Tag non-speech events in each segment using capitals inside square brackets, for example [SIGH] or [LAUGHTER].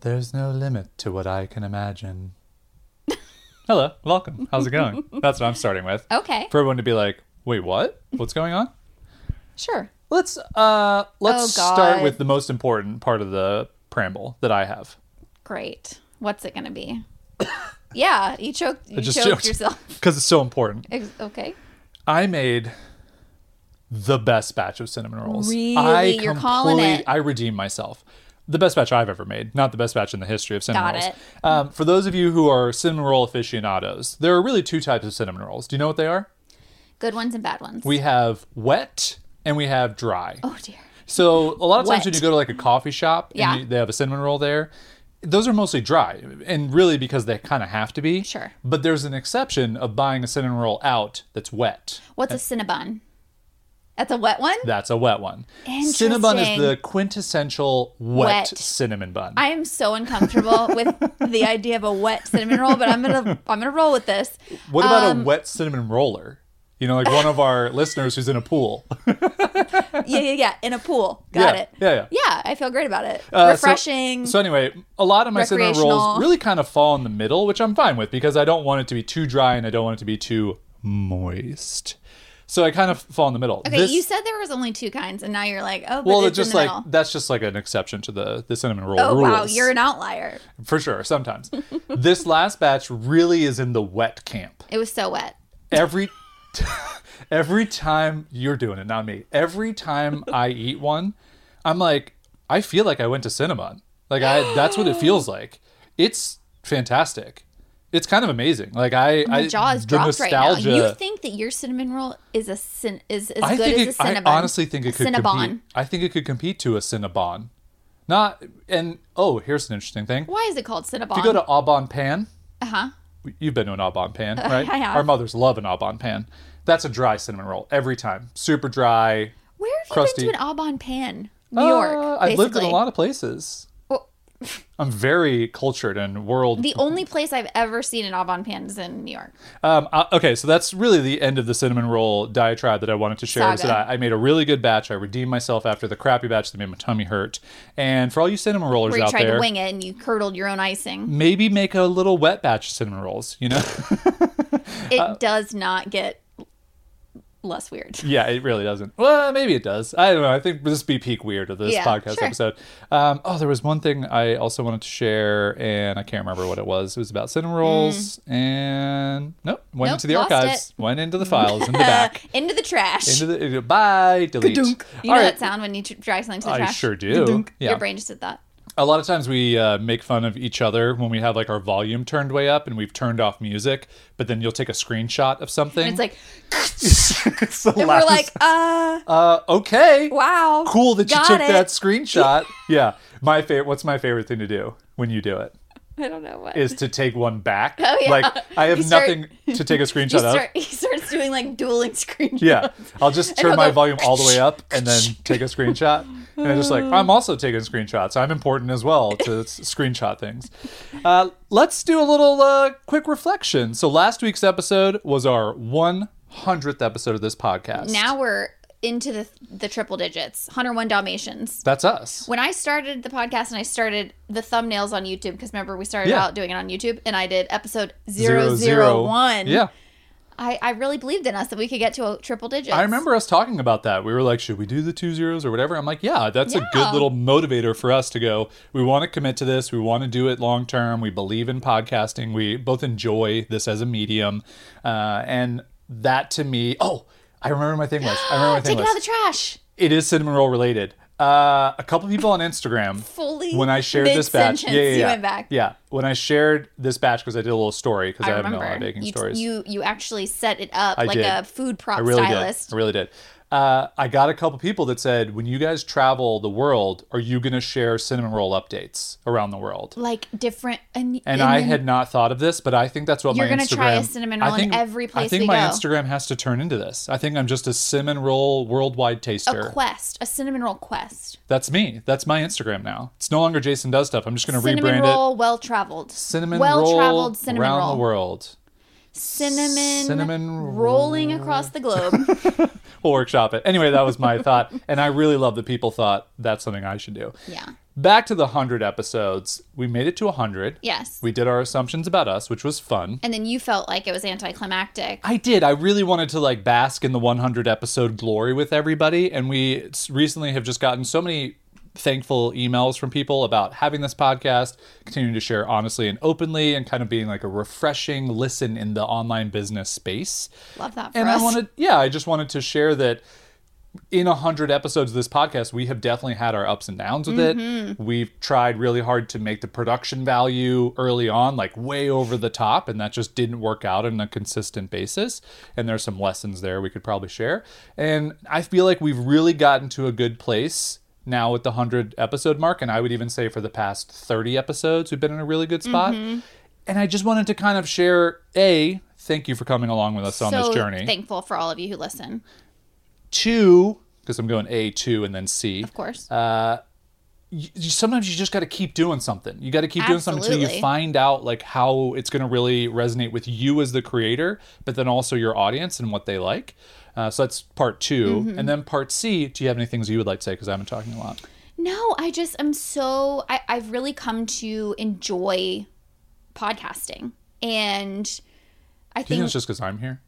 There's no limit to what I can imagine. [LAUGHS] Hello, welcome. How's it going? [LAUGHS] That's what I'm starting with. Okay, For everyone to be like, wait, what? What's going on? sure. Let's uh let's Oh, start with the most important part of the preamble that I have. Great. What's it going to be? [COUGHS] yeah, you choked, you I just choked joked. yourself. Because it's so important. Ex- Okay. I made the best batch of cinnamon rolls. Really? I You're calling it. I redeemed myself. The best batch I've ever made, not the best batch in the history of cinnamon Got rolls. it. Um, for those of you who are cinnamon roll aficionados, there are really two types of cinnamon rolls. Do you know what they are? Good ones and bad ones. We have wet and we have dry. oh, dear. So a lot of times when you go to like a coffee shop and Yeah. you, they have a cinnamon roll there, those are mostly dry, and really because they kind of have to be. Sure. But there's an exception of buying a cinnamon roll out that's wet. What's a Cinnabon? That's a wet one? That's a wet one. Cinnabon is the quintessential wet, Wet. cinnamon bun. I am so uncomfortable with the [LAUGHS] idea of a wet cinnamon roll, but I'm gonna I'm gonna roll with this. what about um, a wet cinnamon roller? You know, like one of our [LAUGHS] listeners who's in a pool. Yeah, yeah, yeah. In a pool. Got Yeah, it. yeah, yeah. Yeah, I feel great about it. Uh, Refreshing. So, anyway, a lot of my cinnamon rolls really kind of fall in the middle, which I'm fine with because I don't want it to be too dry and I don't want it to be too moist. So I kind of fall in the middle. okay, This- you said there was only two kinds, and now you're like, oh, but well, it's just like middle. that's just like an exception to the the cinnamon roll Oh rules. wow, you're an outlier. for sure. Sometimes this last batch really is in the wet camp. It was so wet. every [LAUGHS] every time you're doing it, not me. Every time I eat one, I'm like, I feel like I went to Cinnabon. Like I, that's what it feels [GASPS] like. It's fantastic. It's kind of amazing. Like I, My I jaw is dropped right now. You think that your cinnamon roll is a cin- is as I good as it, a I Cinnabon? honestly think it could Cinnabon. compete. I think it could compete to a Cinnabon. Not and oh, here's an interesting thing. Why is it called Cinnabon? If you go to Au Bon Pain, uh huh. You've been to an Au Bon Pain, right? [LAUGHS] I have. Our mothers love an Au Bon Pain. That's a dry cinnamon roll every time. Super dry. Where have you been to an Au Bon Pain? New York. Uh, I've lived in a lot of places. I'm very cultured and world. the only place I've ever seen an Au Bon Pain is in New York. Um, uh, okay, so that's really the end of the cinnamon roll diatribe that I wanted to share. Saga. that I, I made a really good batch. I redeemed myself after the crappy batch that made my tummy hurt. And for all you cinnamon rollers Where you out tried there, to wing it and you curdled your own icing. maybe make a little wet batch of cinnamon rolls. You know? [LAUGHS] It Uh, does not get less weird. [LAUGHS] Yeah, it really doesn't. Well, maybe it does. I don't know. I think this be peak weird of this Yeah, podcast sure. episode. Um, oh, there was one thing I also wanted to share, and I can't remember what it was. It was about cinnamon rolls, and nope, went Nope, into the archives, went into the files in the [LAUGHS] back, Into the trash. into the bye, delete. you All know right. that sound when you tr- something to the I trash? sure do. Yeah. Your brain just did that. A lot of times we uh, make fun of each other when we have like our volume turned way up and we've turned off music, but then you'll take a screenshot of something. And it's like, [LAUGHS] It's and we're like, uh, uh, okay. wow. cool that you took it. that screenshot. [LAUGHS] yeah. My favorite what's my favorite thing to do when you do it I don't know what. is to take one back. Oh, yeah. Like I have start- nothing to take a [LAUGHS] screenshot of. he starts doing like dueling screenshots. Yeah. I'll just turn my go, volume all the way up and then [LAUGHS] take a screenshot. And I'm just like, I'm also taking screenshots. I'm important as well to screenshot things. Uh, let's do a little uh, quick reflection. So last week's episode was our 100th episode of this podcast. Now we're into the the triple digits. 101 Dalmatians. that's us. When I started the podcast and I started the thumbnails on YouTube, because remember we started Yeah. out doing it on YouTube, and I did episode Zero, 001. Yeah. I, I really believed in us that we could get to a triple digits. I remember us talking about that. We were like, should we do the two zeros or whatever? I'm like, yeah, that's a good little motivator for us to go. We want to commit to this. We want to do it long term. We believe in podcasting. We both enjoy this as a medium. Uh, and that to me, oh, I remember my thing was. I remember my [GASPS] thing Take it out of the trash. it is cinnamon roll related. Uh, a couple people on Instagram [LAUGHS] Fully when I shared this batch. Yeah, yeah, you yeah. Yeah, when I shared this batch because I did a little story because I, I have a lot of baking you, stories. you you actually set it up I like did. a food prop I really stylist. did. I really did. Uh, I got a couple people that said, when you guys travel the world, are you going to share cinnamon roll updates around the world? Like different, and, And I had not thought of this, but I think that's what You're my gonna try a cinnamon roll I in every place I think my go. Instagram has to turn into this. I think I'm just a cinnamon roll worldwide taster. a quest, a cinnamon roll quest. That's me. That's my Instagram now. It's no longer Jason does stuff. I'm just going to rebrand it. Cinnamon roll, it. well traveled. Cinnamon well roll Well traveled cinnamon around roll. the world. Cinnamon, Cinnamon rolling across the globe. [LAUGHS] [LAUGHS] We'll workshop it. Anyway, that was my thought, and I really love that people thought that's something I should do. yeah. Back to the hundred episodes. We made it to hundred. Yes. We did our assumptions about us, which was fun. and then you felt like it was anticlimactic. I did. I really wanted to like bask in the 100 episode glory with everybody, and we recently have just gotten so many thankful emails from people about having this podcast, continuing to share honestly and openly, and kind of being like a refreshing listen in the online business space. Love that for And us. I wanted, yeah, I just wanted to share that in a hundred episodes of this podcast, we have definitely had our ups and downs with it. Mm-hmm. We've tried really hard to make the production value early on like way over the top, and that just didn't work out on a consistent basis. And there's some lessons there we could probably share. And I feel like we've really gotten to a good place now with the hundred episode mark, and I would even say for the past thirty episodes, we've been in a really good spot. And I just wanted to kind of share a thank you for coming along with us on this journey thankful for all of you who listen. two because i'm going a two and then c Of course. uh you, you- sometimes you just got to keep doing something you got to keep doing something until you find out like how it's going to really resonate with you as the creator but then also your audience and what they like uh, so that's part 2 Mm-hmm. and then part c do you have any things you would like to say because i've been talking a lot No, I just am so I, I've really come to enjoy podcasting. And I think think it's just because i'm here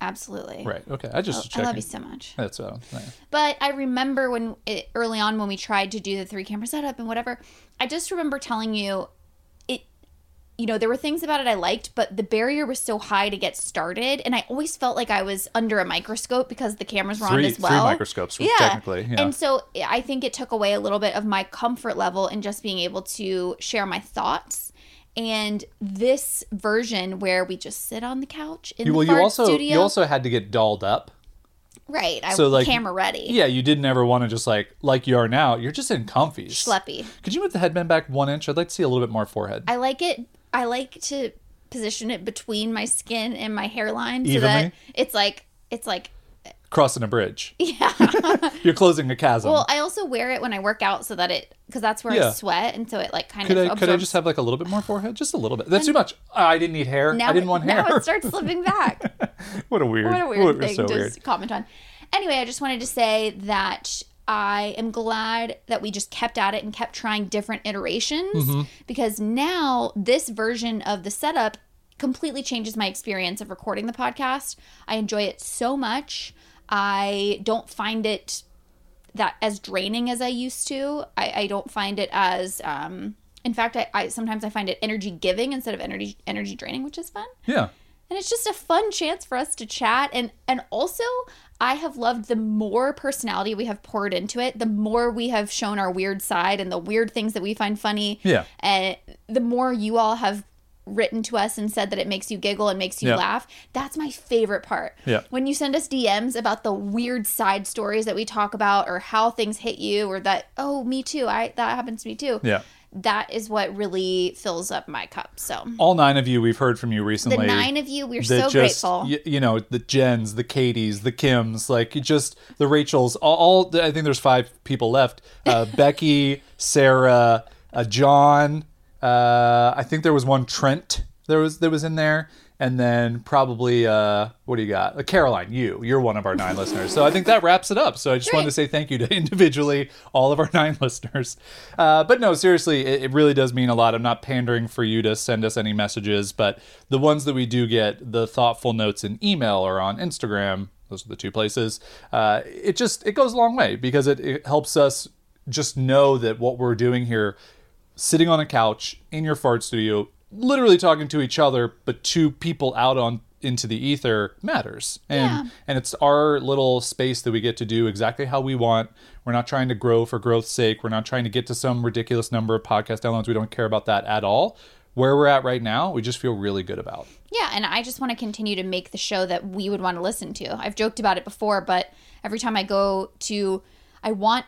absolutely. right okay i just I love you so much. that's uh, yeah. But I remember when it, early on when we tried to do the three camera setup and whatever, I just remember telling you you know, there were things about it I liked, but the barrier was so high to get started and I always felt like I was under a microscope because the cameras were on three, as three well. microscopes yeah. technically yeah And so eh, I think it took away a little bit of my comfort level in just being able to share my thoughts. And this version where we just sit on the couch in You- the you also studio, you also had to get dolled up right? I so, was like, camera ready, yeah you didn't ever want to just like like you are now you're just in comfies schleppy. Could you move the headband back one inch? I'd like to see a little bit more forehead. I like it. I like to position it between my skin and my hairline so Evenly? that it's like it's like Crossing a bridge. [LAUGHS] yeah. [LAUGHS] You're closing a chasm. well, I also wear it when I work out so that it because that's where Yeah. I sweat and so it like kind could of I absorbs. could I just have like a little bit more forehead? Just a little bit. That's too much. I didn't need hair. now I didn't want hair. Now it starts slipping back. [LAUGHS] what a weird. what a weird thing so to weird. comment on. Anyway, I just wanted to say that I am glad that we just kept at it and kept trying different iterations Mm-hmm. because now this version of the setup completely changes my experience of recording the podcast. I enjoy it so much. I don't find it that as draining as I used to. I, I don't find it as um in fact I, I sometimes I find it energy giving instead of energy energy draining, which is fun Yeah. And it's just a fun chance for us to chat and and also i have loved the more personality we have poured into it the more we have shown our weird side and the weird things that we find funny Yeah. and the more you all have written to us and said that it makes you giggle and makes you Yeah. laugh that's my favorite part Yeah. when you send us dms about the weird side stories that we talk about or how things hit you or that oh me too i that happens to me too Yeah. That is what really fills up my cup so All nine of you, we've heard from you recently. the nine of you we're so just, grateful y- You, know, the Jens, the Katies, the Kims, like just the Rachels. All, all I think there's five people left. Uh, [LAUGHS] Becky, Sarah, uh, John. Uh, I think there was one Trent. There was that was in there, and then probably uh, what do you got? Uh, Caroline, you. You're one of our nine listeners. So I think that wraps it up. So I just wanted to say thank you to [LAUGHS] individually all of our nine [LAUGHS] listeners. Uh, but no, seriously, it, it really does mean a lot. I'm not pandering for you to send us any messages, but the ones that we do get, the thoughtful notes in email or on Instagram, those are the two places. Uh, it just it goes a long way because it, it helps us just know that what we're doing here sitting on a couch in your fart studio, literally talking to each other, but two people out on into the ether matters. And Yeah. and it's our little space that we get to do exactly how we want. We're not trying to grow for growth's sake. We're not trying to get to some ridiculous number of podcast downloads. We don't care about that at all. Where we're at right now, we just feel really good about. Yeah, and I just want to continue to make the show that we would want to listen to. I've joked about it before, but every time I go to, I want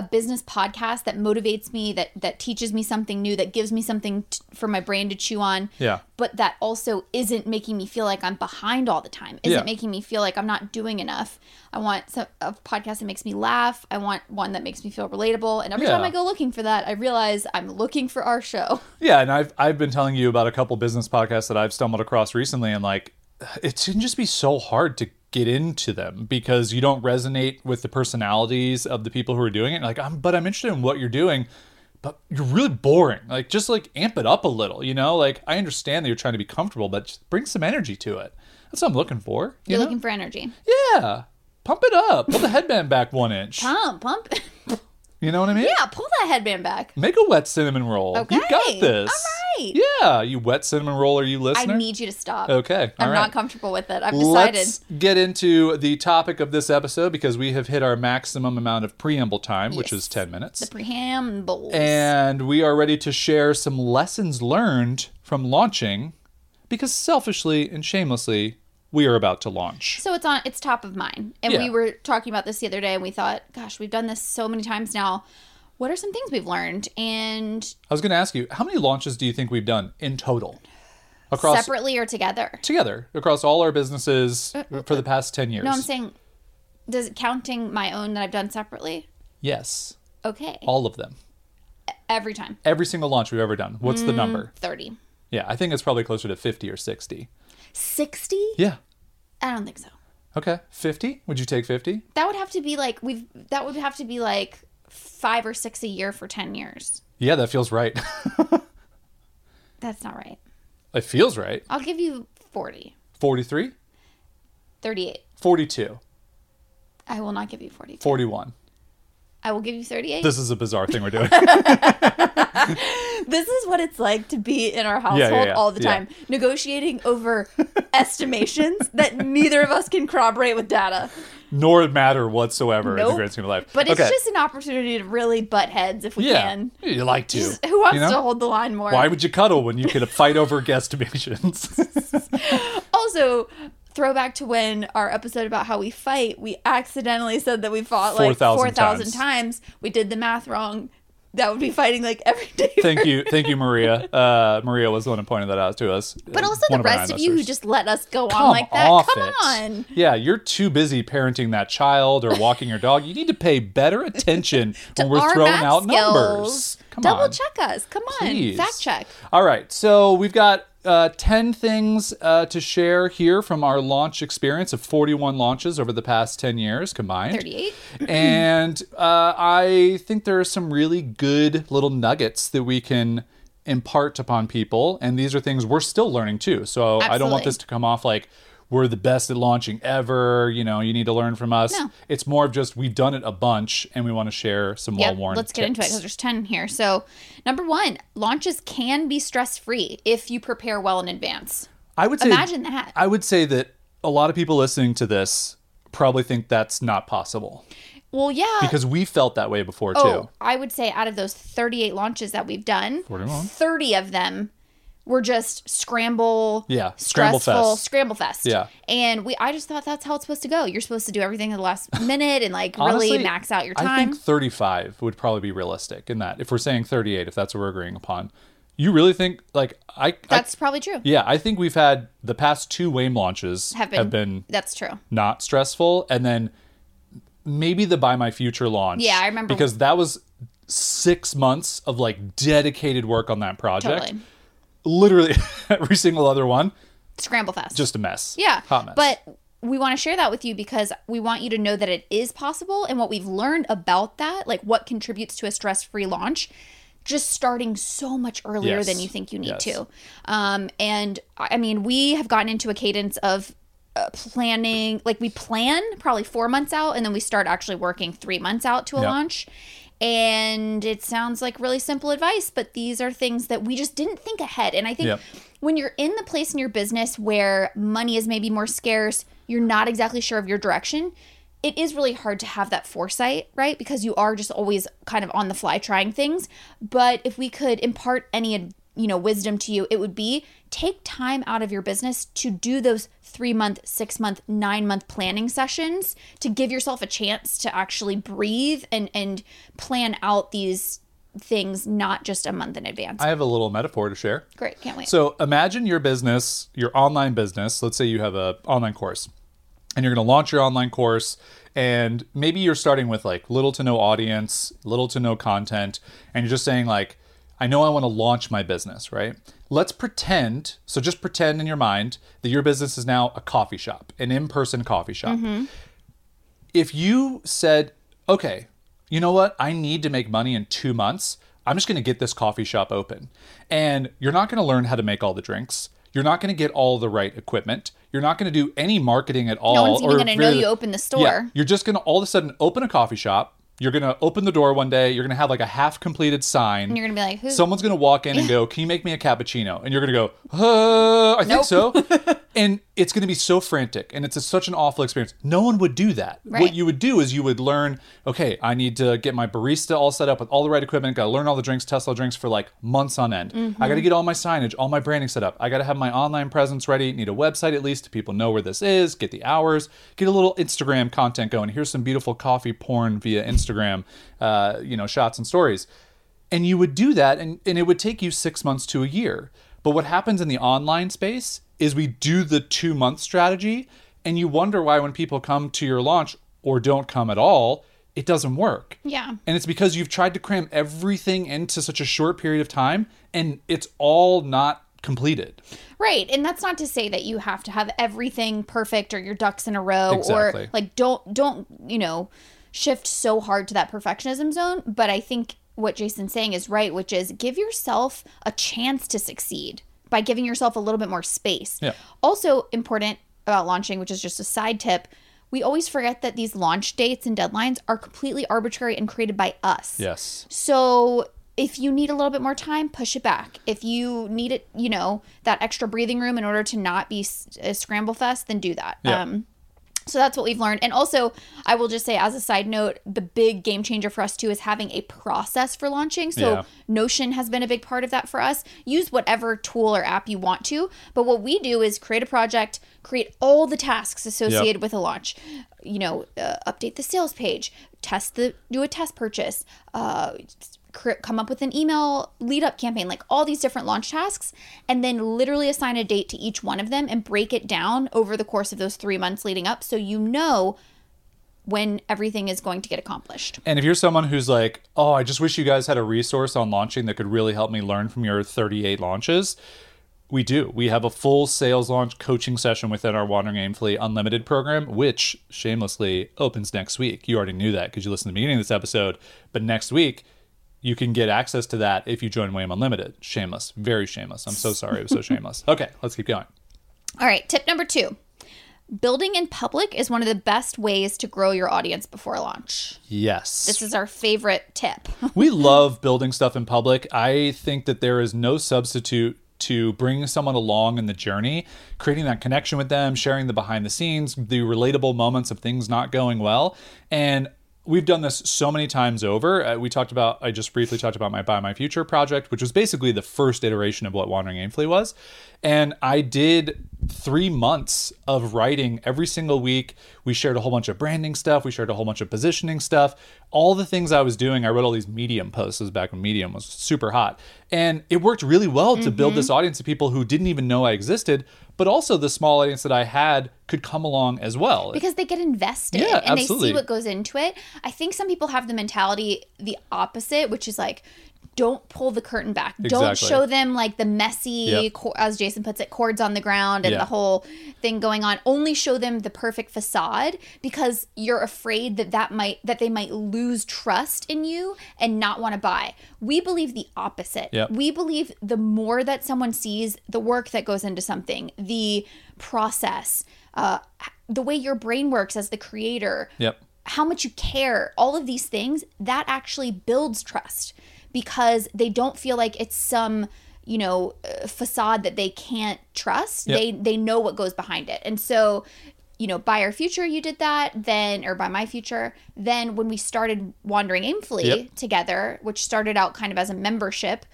a business podcast that motivates me, that that teaches me something new, that gives me something t- for my brain to chew on. Yeah. But that also isn't making me feel like I'm behind all the time. Isn't Yeah. making me feel like I'm not doing enough. I want some, a podcast that makes me laugh. I want one that makes me feel relatable. And every time I go looking for that, I realize I'm looking for our show. [LAUGHS] Yeah, and I've I've been telling you about a couple business podcasts that I've stumbled across recently, and like it can just be so hard to get into them because you don't resonate with the personalities of the people who are doing it. Like I'm, but I'm interested in what you're doing, but you're really boring. Like just like amp it up a little, you know. Like I understand that you're trying to be comfortable, but just bring some energy to it. That's what I'm looking for. You You're know? looking for energy. yeah, pump it up. Pull the headband back one inch. Pump, pump. [LAUGHS] You know what I mean? yeah, pull that headband back. Make a wet cinnamon roll. You got this. All right. Yeah, you wet cinnamon roll. Are you listening? I need you to stop. Okay, I'm all not comfortable with it. I've decided. Let's get into the topic of this episode because we have hit our maximum amount of preamble time, which Yes. is 10 minutes. the preambles. And we are ready to share some lessons learned from launching because selfishly and shamelessly, we are about to launch. so it's on. It's top of mind, and Yeah. we were talking about this the other day, and we thought, gosh, we've done this so many times now. What are some things we've learned? And I was going to ask you, how many launches do you think we've done in total? Across separately or together? together across all our businesses for the past 10 years. No, I'm saying, does it counting my own that I've done separately? yes, Okay, all of them. every time. Every single launch we've ever done. What's Mm. the number? Thirty. Yeah, I think it's probably closer to 50 or 60. Sixty? Yeah. I don't think so. Okay. 50? Would you take 50? That would have to be like we've. That would have to be like five or six a year for ten years. Yeah, that feels right. [LAUGHS] That's not right. it feels right. I'll give you 40. 43? 38. 42. I will not give you 40. 41. I will give you 38. This is a bizarre thing we're doing. [LAUGHS] [LAUGHS] This is what it's like to be in our household yeah, yeah. all the Yeah. time, negotiating over [LAUGHS] estimations that neither of us can corroborate with data. Nor matter whatsoever in the grand scheme of life. But it's just an opportunity to really butt heads if we yeah. can. You like to. Just who wants you know? to hold the line more? Why would you cuddle when you could [LAUGHS] fight over guesstimations? [LAUGHS] Also, throwback to when our episode about how we fight, we accidentally said that we fought like 4,000 4,000 times. times. We did the math wrong. That would be fighting like every day. [LAUGHS] thank you. Thank you, Maria. Uh, Maria was the one who pointed that out to us. But also the rest of you who just let us go on like that. off Come it. on. Yeah, you're too busy parenting that child or walking your dog. You need to pay better attention [LAUGHS] when we're throwing out skills. numbers. Come Double on. check us. Come on. Please. Fact check. All right, so we've got uh, 10 things uh, to share here from our launch experience of 41 launches over the past 10 years combined. 38. [CLEARS THROAT] and uh, I think there are some really good little nuggets that we can impart upon people. And these are things we're still learning too. So I don't want this to come off like we're the best at launching ever. You know, you need to learn from us. No. It's more of just we've done it a bunch and we want to share some well Yep, worn let's get into it because there's 10 here. So, number one, launches can be stress free if you prepare well in advance. I would say Imagine that. I would say that a lot of people listening to this probably think that's not possible Well, yeah. because we felt that way before oh, too. I would say out of those 38 launches that we've done, 41. 30 of them were just scramble, Yeah, scramble stressful, fest. scramble fest. Yeah. And we, I just thought that's how it's supposed to go. You're supposed to do everything at the last [LAUGHS] minute and like Honestly, really max out your time. I think 35 would probably be realistic in that. If we're saying 38, if that's what we're agreeing upon, you really think like I, I that's probably true. yeah, I think we've had the past two WAIM launches Have been, that's true. not stressful, and then maybe the Buy My Future launch. Yeah, I remember- because that was six months of like dedicated work on that project. Totally. Literally [LAUGHS] every single other one, Scramble fest. just a mess. Yeah. hot mess. But we want to share that with you because we want you to know that it is possible and what we've learned about that, like what contributes to a stress free launch, just starting so much earlier Yes. than you think you need Yes. to. Um, and I mean, we have gotten into a cadence of uh, planning, like we plan probably four months out and then we start actually working three months out to a Yep. launch. And it sounds like really simple advice, but these are things that we just didn't think ahead. And I think Yep. when you're in the place in your business where money is maybe more scarce, you're not exactly sure of your direction, it is really hard to have that foresight, right? Because you are just always kind of on the fly trying things. But if we could impart any you know, wisdom to you, it would be take time out of your business to do those three month, six month, nine month planning sessions to give yourself a chance to actually breathe and and plan out these things not just a month in advance. I have a little metaphor to share. Great, can't wait. So imagine your business, your online business. Let's say you have a online course, and you're going to launch your online course, and maybe you're starting with like little to no audience, little to no content, and you're just saying like, I know I want to launch my business, right? Let's pretend. So just pretend in your mind that your business is now a coffee shop, an in-person coffee shop. Mm-hmm. If you said, okay, you know what? I need to make money in two months. I'm just going to get this coffee shop open. And you're not going to learn how to make all the drinks. You're not going to get all the right equipment. You're not going to do any marketing at all. no one's even going to know you opened the store. Yeah, store. you're just going to all of a sudden open a coffee shop. You're to open the door one day. You're to have like a half completed sign. And you're to be like, who? Someone's to walk in and go, Can you make me a cappuccino? And you're to go, uh, I think so. [LAUGHS] and it's going to be so frantic and it's a, such an awful experience. No one would do that. Right. What you would do is you would learn, okay, I need to get my barista all set up with all the right equipment. Got to learn all the drinks, tesla drinks for like months on end. I got to get all my signage, all my branding set up. I got to have my online presence ready. Need a website at least so people know where this is, get the hours, get a little Instagram content going. Here's some beautiful coffee porn via Instagram, uh, you know, shots and stories. And you would do that, and, and it would take you six months to a year. But what happens in the online space is we do the two month strategy, and you wonder why when people come to your launch or don't come at all, it doesn't work. Yeah. And it's because you've tried to cram everything into such a short period of time, and it's all not completed. Right. And that's not to say that you have to have everything perfect or your ducks in a row Exactly. or like don't don't, you know, shift so hard to that perfectionism zone, but I think what Jason's saying is right, which is give yourself a chance to succeed by giving yourself a little bit more space. Yeah. Also important about launching, which is just a side tip, we always forget that these launch dates and deadlines are completely arbitrary and created by us. Yes. So if you need a little bit more time, push it back. If you need it, you know, that extra breathing room in order to not be a scramble fest, then do that. Yeah. Um, so that's what we've learned. And also, I will just say, as a side note, the big game changer for us too is having a process for launching. So Yeah. Notion has been a big part of that for us. Use whatever tool or app you want to. But what we do is create a project, create all the tasks associated with a launch. You know, uh, update the sales page, test the, do a test purchase, uh, come up with an email lead up campaign, like all these different launch tasks, and then literally assign a date to each one of them and break it down over the course of those three months leading up so you know when everything is going to get accomplished. And if you're someone who's like, oh, I just wish you guys had a resource on launching that could really help me learn from your 38 launches, we do. We have a full sales launch coaching session within our Wandering Aimfully Unlimited program, which shamelessly opens next week. You already knew that because you listened to the beginning of this episode. But next week, you can get access to that if you join WAIM Unlimited. Shameless. Very shameless. I'm so sorry. It was so shameless. [LAUGHS] Okay, let's keep going. All right, tip number two. Building in public is one of the best ways to grow your audience before launch. Yes. This is our favorite tip. [LAUGHS] we love building stuff in public. I think that there is no substitute to bringing someone along in the journey, creating that connection with them, sharing the behind the scenes, the relatable moments of things not going well. And we've done this so many times over. Uh, we talked about, I just briefly talked about my Buy My Future project, which was basically the first iteration of what Wandering Aimfully was. And I did three months of writing every single week. We shared a whole bunch of branding stuff. We shared a whole bunch of positioning stuff. All the things I was doing, I wrote all these Medium posts. This was back when Medium was super hot. And it worked really well to build this mm-hmm. audience of people who didn't even know I existed, but also the small audience that I had could come along as well. because they get invested Yeah, and they see what goes into it. I think some people have the mentality the opposite, which is like, don't pull the curtain back. Don't show them like the messy, Yep. co- as Jason puts it, cords on the ground and Yeah. the whole thing going on. Only show them the perfect facade because you're afraid that that might that they might lose trust in you and not want to buy. We believe the opposite. Yep. We believe the more that someone sees the work that goes into something, the process, uh, the way your brain works as the creator, Yep. how much you care, all of these things, that actually builds trust because they don't feel like it's some you know uh, facade that they can't trust Yep. they they know what goes behind it and so you know, by our future, you did that. Then, or Buy My Future. Then, when we started Wandering Aimfully Yep. together, which started out kind of as a membership,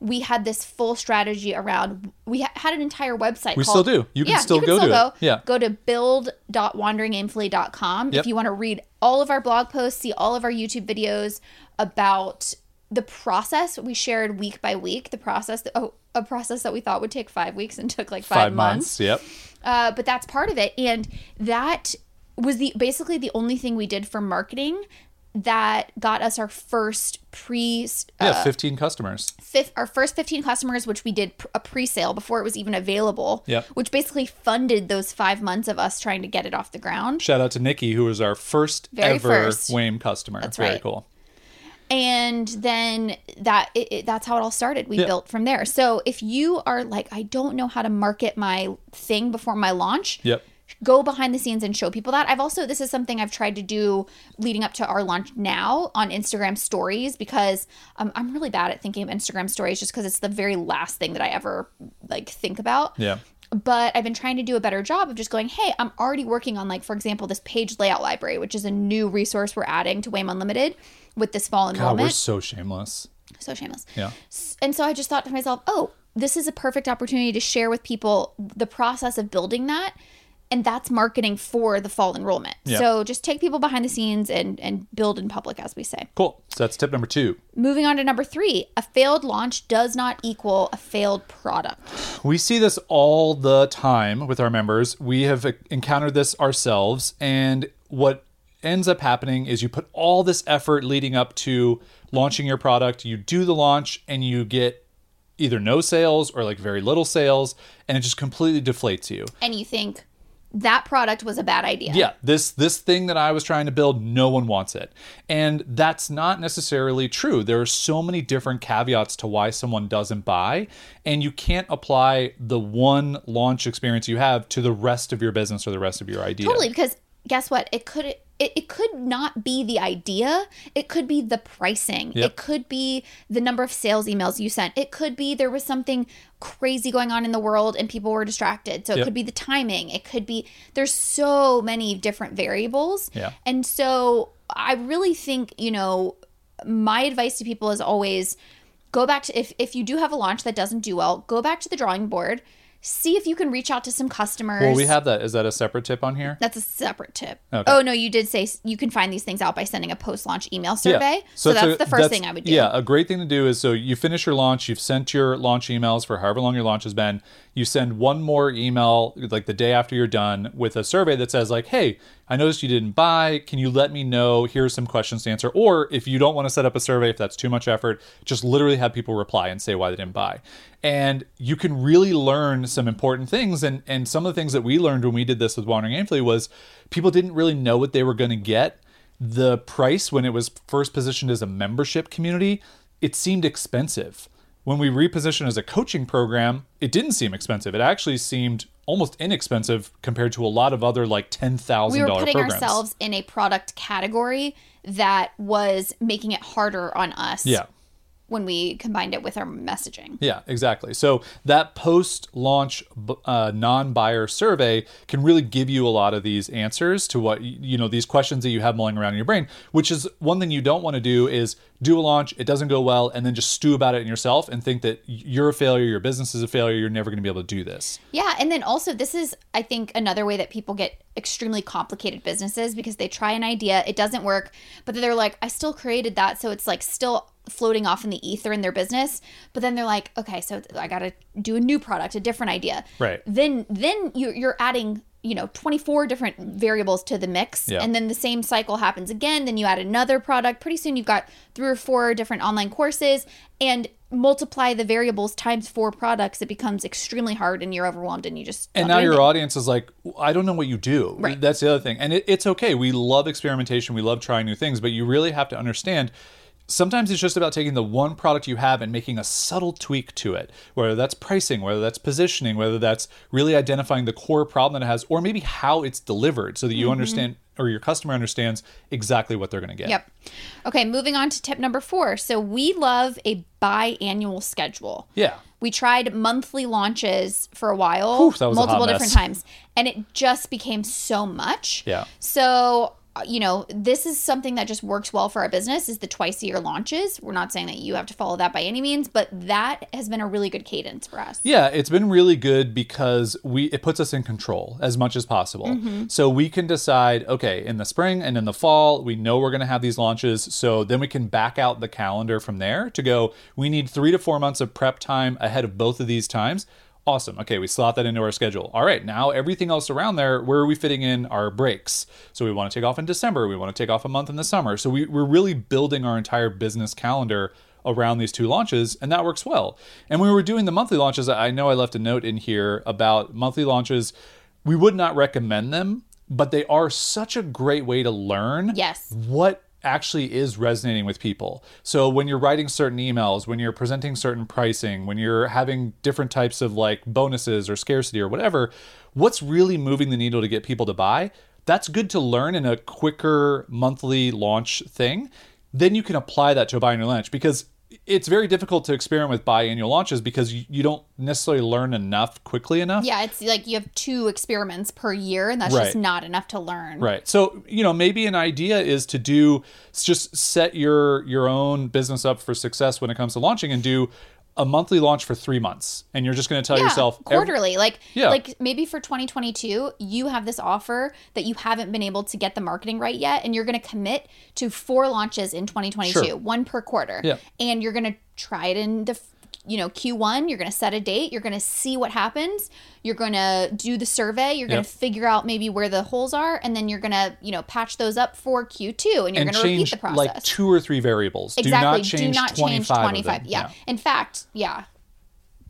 we had this full strategy around. We ha- had an entire website. We called- still do. You can Yeah, still go to it. Yeah. Go to build.wanderingaimfully.com Yep. if you want to read all of our blog posts, see all of our YouTube videos about the process we shared week by week. The process, that, oh, a process that we thought would take five weeks and took like five, Five months. months. Yep. Uh, but that's part of it, and that was the basically the only thing we did for marketing that got us our first pre Yeah. uh, 15 customers. fif- our first 15 customers which we did pr- a pre-sale before it was even available Yep. which basically funded those five months of us trying to get it off the ground Shout out to Nikki, who was our first Very ever first. WAIM customer. That's Very right. cool. And then that it, it- that's how it all started we Yeah. built from there so if you are like i don't know how to market my thing before my launch Yep. go behind the scenes and show people that i've also this is something i've tried to do leading up to our launch now on instagram stories because um, i'm really bad at thinking of instagram stories just because it's the very last thing that i ever like think about Yeah. But I've been trying to do a better job of just going, hey, I'm already working on, like, for example, this page layout library, which is a new resource we're adding to WAIM Unlimited with this fall God, we're so shameless. so shameless. Yeah. And so I just thought to myself, oh, this is a perfect opportunity to share with people the process of building that. And that's marketing for the fall enrollment. Yeah. So just take people behind the scenes and, and build in public, as we say. Cool. So that's tip number two. Moving on to number three a failed launch does not equal a failed product. We see this all the time with our members. We have encountered this ourselves. And what ends up happening is you put all this effort leading up to launching your product, you do the launch, and you get either no sales or like very little sales, and it just completely deflates you. And you think that product was a bad idea. yeah this this thing that i was trying to build no one wants it and that's not necessarily true there are so many different caveats to why someone doesn't buy and you can't apply the one launch experience you have to the rest of your business or the rest of your idea Totally, because guess what? It could it, it could not be the idea. It could be the pricing. Yep. It could be the number of sales emails you sent. It could be there was something crazy going on in the world and people were distracted. So it Yep. could be the timing. It could be there's so many different variables. Yeah. And so I really think, you know, my advice to people is always go back to if if you do have a launch that doesn't do well, go back to the drawing board. See if you can reach out to some customers. well we have that is that a separate tip on here That's a separate tip. Okay. Oh no, you did say you can find these things out by sending a post-launch email survey. Yeah. So, that's a- the first that's- thing I would do. Yeah, a great thing to do is so you finish your launch, you've sent your launch emails for however long your launch has been. You send one more email like the day after you're done with a survey that says like, "Hey, I noticed you didn't buy. Can you let me know? Here's some questions to answer." Or if you don't want to set up a survey if that's too much effort, just literally have people reply and say why they didn't buy. And you can really learn some important things and and some of the things that we learned when we did this with Wandering Aimfully was people didn't really know what they were going to get the price when it was first positioned as a membership community, it seemed expensive. When we repositioned as a coaching program, it didn't seem expensive. It actually seemed almost inexpensive compared to a lot of other like ten thousand we were putting programs. ourselves in a product category that was making it harder on us. Yeah. When we combined it with our messaging. Yeah, exactly. So that post-launch uh, non-buyer survey can really give you a lot of these answers to what you know these questions that you have mulling around in your brain. Which is one thing you don't want to do is do a launch, it doesn't go well, and then just stew about it in yourself and think that you're a failure, your business is a failure, you're never going to be able to do this. Yeah, and then also this is I think another way that people get extremely complicated businesses because they try an idea, it doesn't work, but then they're like I still created that so it's like still floating off in the ether in their business, but then they're like okay, so I got to do a new product, a different idea. Right. Then then you you're adding you know 24 different variables to the mix Yeah. and then the same cycle happens again then you add another product pretty soon you've got three or four different online courses and multiply the variables times four products it becomes extremely hard and you're overwhelmed and you just And now your audience is like, I don't know what you do. Right. That's the other thing. And it, it's okay. We love experimentation. We love trying new things, but you really have to understand sometimes it's just about taking the one product you have and making a subtle tweak to it, whether that's pricing, whether that's positioning, whether that's really identifying the core problem that it has, or maybe how it's delivered so that Mm-hmm. you understand or your customer understands exactly what they're going to get. Yep. Okay, moving on to tip number four. So we love a biannual schedule. Yeah. We tried monthly launches for a while, Whew, that was a hot multiple mess. different times, and it just became so much. Yeah. So, you know, this is something that just works well for our business is the twice a year launches. We're not saying that you have to follow that by any means, but that has been a really good cadence for us. Yeah, it's been really good because we it puts us in control as much as possible. Mm-hmm. So we can decide, okay, in the spring and in the fall, we know we're going to have these launches, so then we can back out the calendar from there to go, we need 3 to 4 months of prep time ahead of both of these times. Awesome. Okay, we slot that into our schedule. All right, now everything else around there, where are we fitting in our breaks? So we want to take off in December, we want to take off a month in the summer. So we, we're really building our entire business calendar around these two launches, and that works well. And when we were doing the monthly launches, I know I left a note in here about monthly launches. We would not recommend them, but they are such a great way to learn Yes. what actually is resonating with people. So when you're writing certain emails, when you're presenting certain pricing, when you're having different types of like bonuses or scarcity or whatever, what's really moving the needle to get people to buy? That's good to learn in a quicker monthly launch thing. Then you can apply that to a biannual launch because it's very difficult to experiment with biannual launches because you, you don't necessarily learn enough quickly enough. Yeah, it's like you have two experiments per year, and that's just not enough to learn. Right. So, you know, maybe an idea is to do just set your your own business up for success when it comes to launching and do a monthly launch for 3 months. And you're just going to tell Yeah, yourself every- quarterly. like, Yeah. like maybe for 2022, you have this offer that you haven't been able to get the marketing right yet, and you're going to commit to four launches in 2022, Sure. one per quarter. Yeah. And you're going to try it in the, you know, Q1. You're going to set a date. You're going to see what happens. You're going to do the survey. You're going to figure out maybe where the holes are, and then you're going to, you know, patch those up for Q2, and you're going to repeat the process. like two or three variables. exactly. Do not change 25. of 25. them. Yeah. In fact, yeah.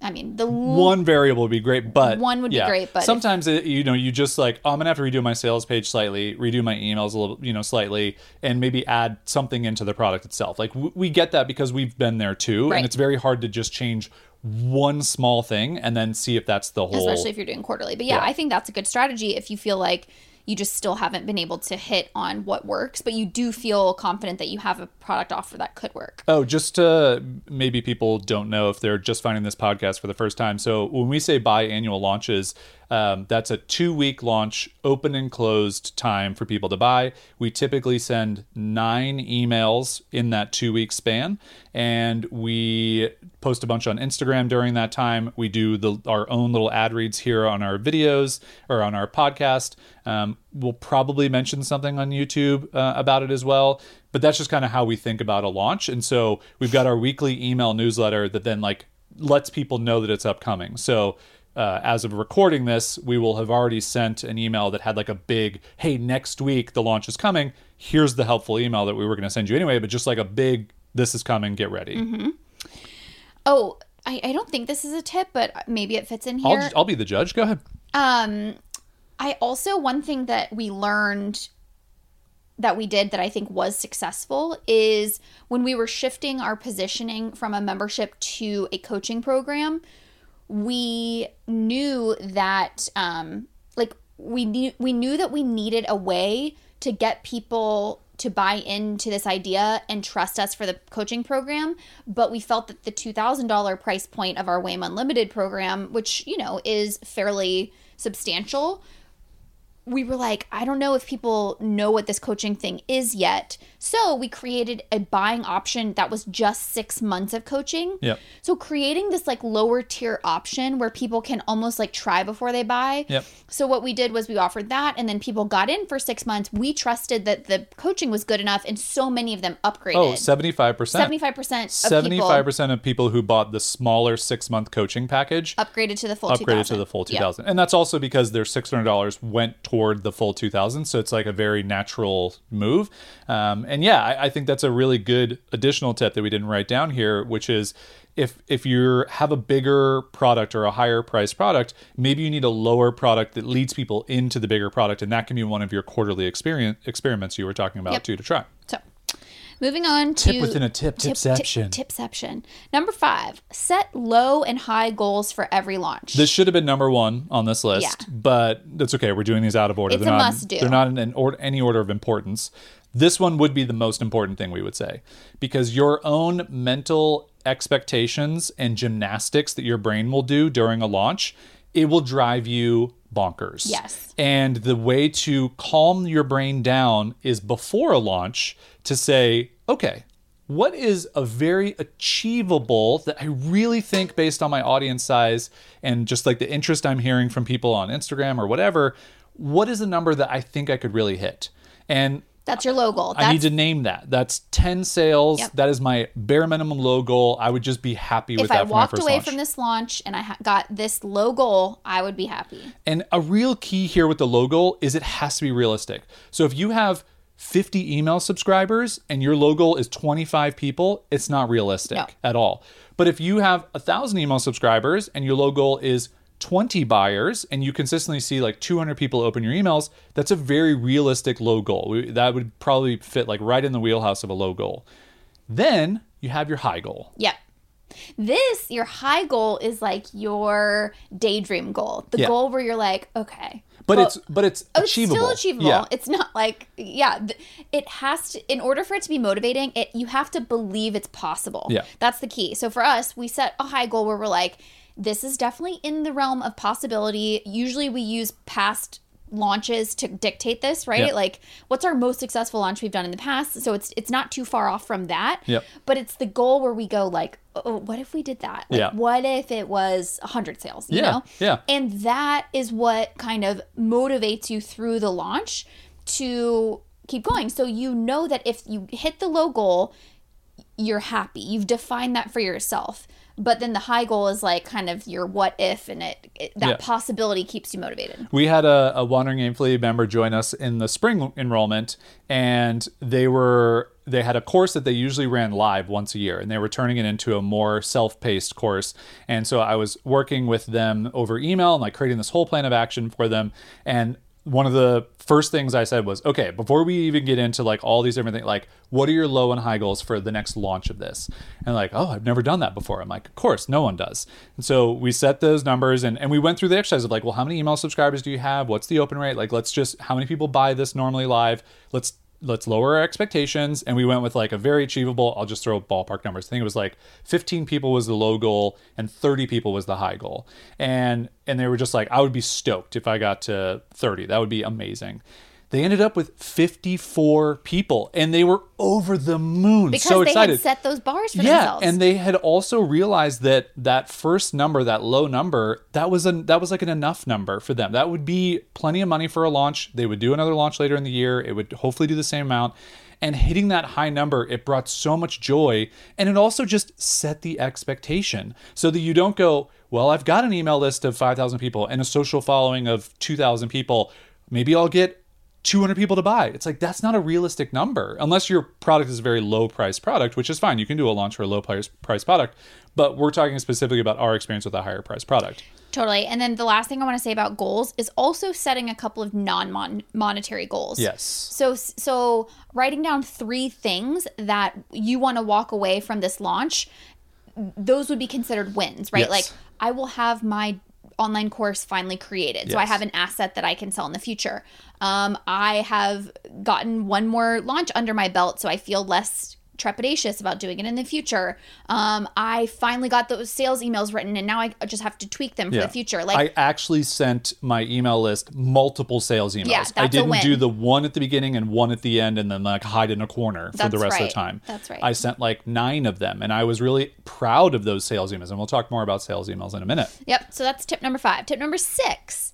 I mean, the One variable would be great, but One would be great, but if- sometimes it, you know you just like oh, I'm gonna have to redo my sales page slightly, redo my emails a little, you know, slightly, and maybe add something into the product itself. Like w- we get that because we've been there too, Right. and it's very hard to just change one small thing and then see if that's the whole. especially if you're doing quarterly. But yeah, Yeah. I think that's a good strategy if you feel like you just still haven't been able to hit on what works, but you do feel confident that you have a product offer that could work. Oh, just uh, maybe people don't know if they're just finding this podcast for the first time. So when we say biannual launches, um, that's a two-week launch, open and closed time for people to buy. We typically send nine emails in that two-week span, and we post a bunch on Instagram during that time. We do the our own little ad reads here on our videos or on our podcast. Um, we'll probably mention something on YouTube uh, about it as well but that's just kind of how we think about a launch and so we've got our weekly email newsletter that then like lets people know that it's upcoming so uh, as of recording this we will have already sent an email that had like a big hey next week the launch is coming. Here's the helpful email that we were going to send you anyway but just like a big this is coming get ready. Oh, I, I don't think this is a tip, but maybe it fits in I'll, here. just, I'll be the judge. Go ahead. Um, I also one thing that we learned that we did that I think was successful is when we were shifting our positioning from a membership to a coaching program, we knew that um like we knew we knew that we needed a way to get people to buy into this idea and trust us for the coaching program but we felt that the $2000 price point of our WAIM unlimited program which you know is fairly substantial we were like, I don't know if people know what this coaching thing is yet. So we created a buying option that was just six months of coaching. Yep. So creating this like lower tier option where people can almost like try before they buy. Yep. So what we did was we offered that and then people got in for six months. We trusted that the coaching was good enough and so many of them upgraded. oh 75% 75% of 75% of people who bought the smaller six month coaching package upgraded to the full upgraded 2000. to the full Yeah. 2000 and that's also because their $600 went toward the full 2000 so it's like a very natural move um, and yeah I, I think that's a really good additional tip that we didn't write down here which is if if you have a bigger product or a higher priced product maybe you need a lower product that leads people into the bigger product and that can be one of your quarterly experience experiments you were talking about Yep. too to try So Moving on to Tip within a tip, tipception. Tip, tipception. Number five, set low and high goals for every launch. This should have been number one on this list, Yeah. but that's okay. We're doing these out of order. It's they're a not, must-do. They're not in an or, any order of importance. This one would be the most important thing we would say because your own mental expectations and gymnastics that your brain will do during a launch, it will drive you bonkers. Yes. And the way to calm your brain down is before a launch to say, okay, what is a very achievable that I really think based on my audience size and just like the interest I'm hearing from people on Instagram or whatever, what is a number that I think I could really hit? And That's your low goal. That's I need to name that. That's 10 sales. Yep. That is my bare minimum low goal. I would just be happy with if that I for my walked first away launch. from this launch and I ha- got this low goal, I would be happy. And a real key here with the low goal is it has to be realistic. So if you have 50 email subscribers and your low goal is 25 people, it's not realistic No. at all. But if you have a thousand email subscribers and your low goal is 20 buyers and you consistently see like 200 people open your emails, that's a very realistic low goal. That would probably fit like right in the wheelhouse of a low goal. Then you have your high goal. Yep. This, your high goal is like your daydream goal. The Yeah. goal where you're like, okay. But well, it's but it's Oh, it's achievable. still achievable. Yeah. It's not like yeah, it has to in order for it to be motivating, it you have to believe it's possible. Yeah. That's the key. So for us, we set a high goal where we're like this is definitely in the realm of possibility. Usually we use past launches to dictate this, right? Yeah. Like what's our most successful launch we've done in the past? So it's it's not too far off from that. Yep. But it's the goal where we go like, oh, oh what if we did that? Like, Yeah. What if it was 100 sales, you Yeah, know? yeah. And that is what kind of motivates you through the launch to keep going. So you know that if you hit the low goal, you're happy. You've defined that for yourself. But then the high goal is like kind of your what if, and it, it that Yeah. possibility keeps you motivated. We had a, a Wandering Aimfully member join us in the spring enrollment, and they were they had a course that they usually ran live once a year, and they were turning it into a more self-paced course. And so I was working with them over email and like creating this whole plan of action for them. And one of the first things I said was, okay, before we even get into like all these different things, like what are your low and high goals for the next launch of this? And like, oh, I've never done that before. I'm like, of course, no one does. And so we set those numbers and, and we went through the exercise of like, well, how many email subscribers do you have? What's the open rate? Like, let's just, how many people buy this normally live? Let's let's lower our expectations. And we went with like a very achievable i'll just throw ballpark numbers. I think it was like 15 people was the low goal and 30 people was the high goal. And and they were just like i would be stoked if i got to 30 that would be amazing they ended up with 54 people and they were over the moon. Because so they excited. had set those bars for yeah themselves. and they had also realized that that first number that low number that was a that was like an enough number for them. That would be plenty of money for a launch. They would do another launch later in the year. It would hopefully do the same amount. And hitting that high number it brought so much joy and it also just set the expectation so that you don't go well i've got an email list of 5000 people and a social following of 2000 people. Maybe i'll get 200 people to buy. It's like that's not a realistic number unless your product is a very low price product, which is fine. You can do a launch for a low price price product, but we're talking specifically about our experience with a higher price product. Totally. And then the last thing I want to say about goals is also setting a couple of non-monetary goals. Yes. So so writing down three things that you want to walk away from this launch, those would be considered wins, right? Yes. Like I will have my online course finally created. So I have an asset that I can sell in the future. Um, I have gotten one more launch under my belt, so I feel less trepidatious about doing it in the future. Um, I finally got those sales emails written, and now I just have to tweak them for the future. Like I actually sent my email list multiple sales emails. Yeah, I didn't do the one at the beginning and one at the end and then like hide in a corner for the rest of the time. That's right. I sent like nine of them and I was really proud of those sales emails. And we'll talk more about sales emails in a minute. Yep. So that's tip number five. Tip number six.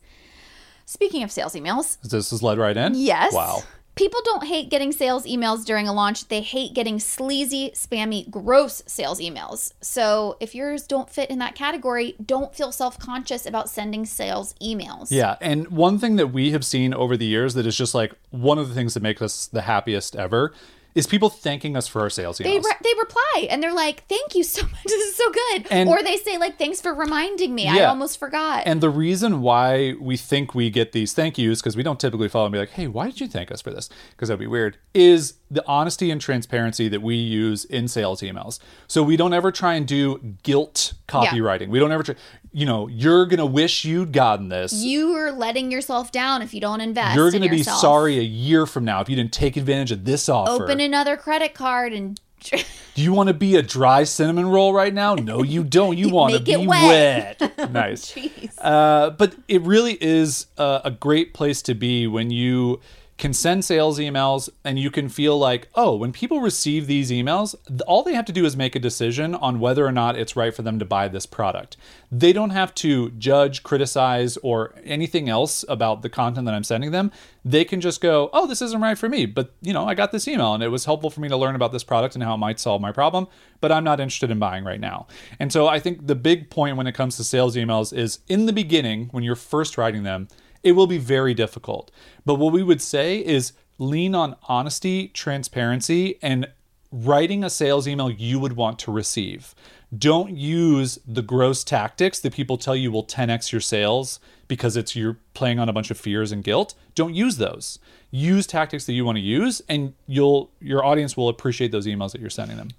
Speaking of sales emails, This is led right in? yes. Wow. People don't hate getting sales emails during a launch. They hate getting sleazy, spammy, gross sales emails. So if yours don't fit in that category, don't feel self conscious about sending sales emails. Yeah, and one thing that we have seen over the years that is just like one of the things that make us the happiest ever is people thanking us for our sales emails. They, re- they reply and they're like, "Thank you so [LAUGHS] much. This is so good." And- or they say like, "Thanks for reminding me. I almost forgot." and the reason why we think we get these thank yous, because we don't typically follow and be like, hey, why did you thank us for this? Because that'd be weird, is the honesty and transparency that we use in sales emails. So we don't ever try and do guilt copywriting. We don't ever try, you know, you're going to wish you'd gotten this. you are letting yourself down if you don't invest. You're going to be sorry a year from now if you didn't take advantage of this offer. Open another credit card and [LAUGHS] Do you want to be a dry cinnamon roll right now? No, you don't. You [LAUGHS] want to be wet. wet. [LAUGHS] nice. Uh, but it really is a, a great place to be when you can send sales emails and you can feel like, oh, when people receive these emails, all they have to do is make a decision on whether or not it's right for them to buy this product. They don't have to judge, criticize, or anything else about the content that I'm sending them. They can just go, oh, this isn't right for me, but you know, I got this email and it was helpful for me to learn about this product and how it might solve my problem, but I'm not interested in buying right now. And so I think the big point when it comes to sales emails is in the beginning, when you're first writing them, it will be very difficult. But what we would say is lean on honesty, transparency, and writing a sales email you would want to receive. Don't use the gross tactics that people tell you will 10x your sales because it's you're playing on a bunch of fears and guilt. Don't use those. Use tactics that you want to use and you'll your audience will appreciate those emails that you're sending them.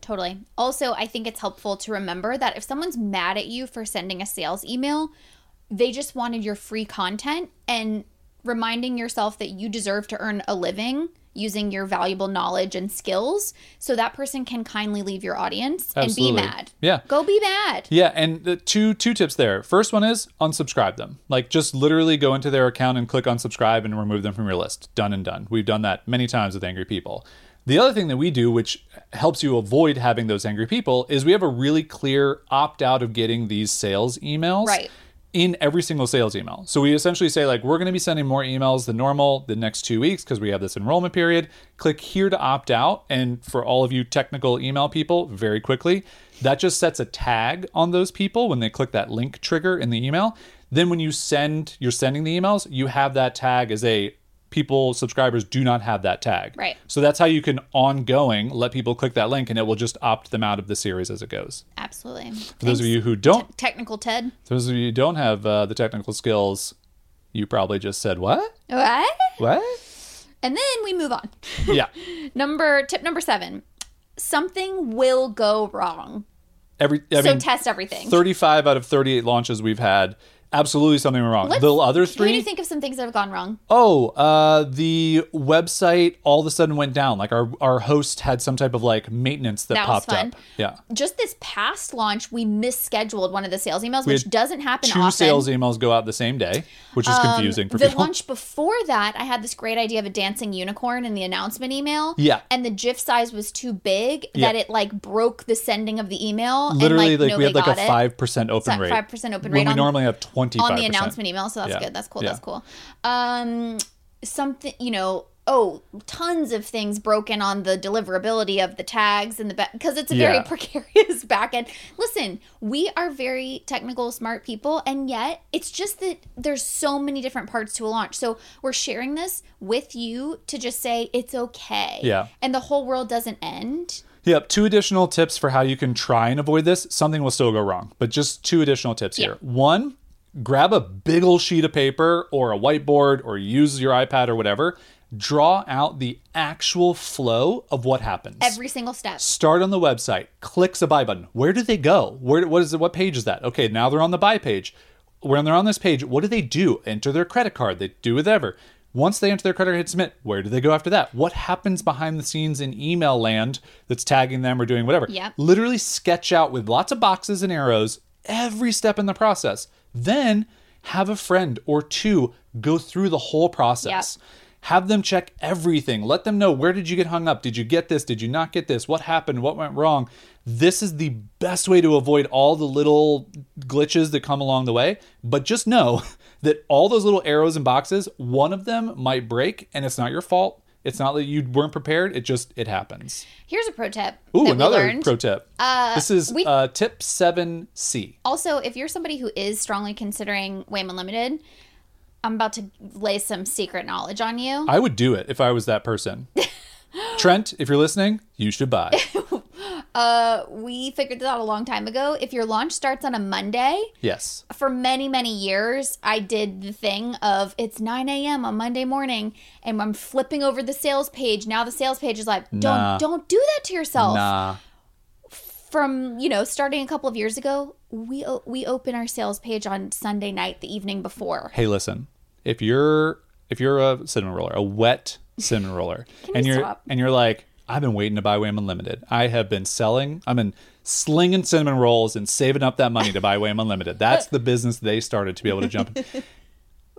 Totally. Also, I think it's helpful to remember that if someone's mad at you for sending a sales email, they just wanted your free content and reminding yourself that you deserve to earn a living using your valuable knowledge and skills so that person can kindly leave your audience Absolutely. and be mad. Yeah. Go be mad. Yeah, and the two two tips there. First one is unsubscribe them. Like just literally go into their account and click unsubscribe and remove them from your list. Done and done. We've done that many times with angry people. The other thing that we do, which helps you avoid having those angry people, is we have a really clear opt out of getting these sales emails. Right. In every single sales email. So we essentially say, like, we're going to be sending more emails than normal the next two weeks because we have this enrollment period. Click here to opt out. And for all of you technical email people, very quickly, that just sets a tag on those people when they click that link trigger in the email. Then when you send, you're sending the emails, you have that tag as a people subscribers do not have that tag. Right. So that's how you can ongoing let people click that link and it will just opt them out of the series as it goes. Absolutely. For those of you who don't Technical Ted. those of you who don't have uh, the technical skills, you probably just said what? What? What? And then we move on. [LAUGHS] yeah. Number tip number seven. Something will go wrong. Every I so mean, test everything. 35 out of 38 launches we've had, absolutely something went wrong. Let's- the other three. Can you think of some things that have gone wrong? oh, uh, the website all of a sudden went down. Like our our host had some type of like maintenance that, That popped up. Yeah. Just this past launch, we misscheduled one of the sales emails, We which doesn't happen Two often. sales emails go out the same day, which is confusing for Um, the people. launch before that, I had this great idea of a dancing unicorn in the announcement email. Yeah. And the GIF size was too big Yeah. that it like broke the sending of the email. Literally, and, like, like, we had like a nobody got it. five percent open rate. 5% open rate. when we normally have twenty on the announcement email. So that's Yeah. good. That's cool. Yeah. That's cool. Um, something you know. Oh, tons of things broken on the deliverability of the tags and the back because it's a very Yeah. [LAUGHS] precarious back end. Listen, we are very technical, smart people, and yet it's just that there's so many different parts to a launch. So we're sharing this with you to just say it's okay. Yeah. And the whole world doesn't end. Yep, two additional tips for how you can try and avoid this. Something will still go wrong, but just two additional tips Yeah. here. One, grab a big old sheet of paper or a whiteboard or use your iPad or whatever. Draw out the actual flow of what happens. Every single step. Start on the website, clicks the buy button. Where do they go? Where what is it? What page is that? Okay, now they're on the buy page. When they're on this page, what do they do? Enter their credit card. They do whatever. Once they enter their credit card, hit submit. Where do they go after that? What happens behind the scenes in email land that's tagging them or doing whatever? Yeah. Literally sketch out with lots of boxes and arrows every step in the process. Then have a friend or two go through the whole process. Have them check everything. Let them know where did you get hung up? Did you get this? Did you not get this? What happened? What went wrong? This is the best way to avoid all the little glitches that come along the way. But just know [LAUGHS] that all those little arrows and boxes, one of them might break and it's not your fault. It's not that you weren't prepared. It just it happens. Here's a pro tip. Ooh, that another pro tip. Uh, this is we- uh, tip seven C. Also, if you're somebody who is strongly considering WAIM Unlimited, I'm about to lay some secret knowledge on you. I would do it if I was that person. [LAUGHS] Trent, if you're listening, you should buy. [LAUGHS] Uh, we figured this out a long time ago. If your launch starts on a Monday, yes. for many many years i did the thing of it's 9 a.m on monday morning and i'm flipping over the sales page now the sales page is like don't Nah. don't do that to yourself Nah. from you know starting a couple of years ago we o- we open our sales page on sunday night the evening before Hey, listen. If you're if you're a cinnamon roller, a wet cinnamon roller, [LAUGHS] and you're stop? and you're like, I've been waiting to buy WAIM Unlimited. I have been selling. I've been slinging cinnamon rolls and saving up that money to buy WAIM Unlimited. That's [LAUGHS] the business they started to be able to jump. in.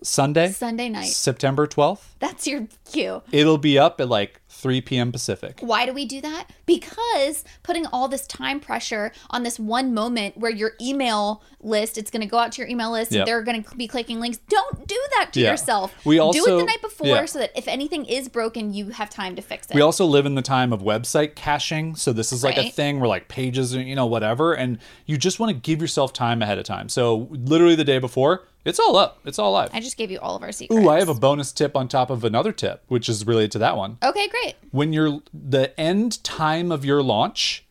Sunday, sunday night September twelfth. that's your cue It'll be up at like 3 p.m. Pacific. Why do we do that? Because putting all this time pressure on this one moment where your email list, it's going to go out to your email list Yep. and they're going to be clicking links. Don't do that to Yeah. yourself. We also do it the night before yeah. so that if anything is broken, you have time to fix it. We also live in the time of website caching. So this is like a thing where like pages, you know, whatever. And you just want to give yourself time ahead of time. So literally the day before, it's all up. It's all live. I just gave you all of our secrets. Ooh, I have a bonus tip on top of another tip, which is related to that one. Okay, great. When you're the end time of your launch,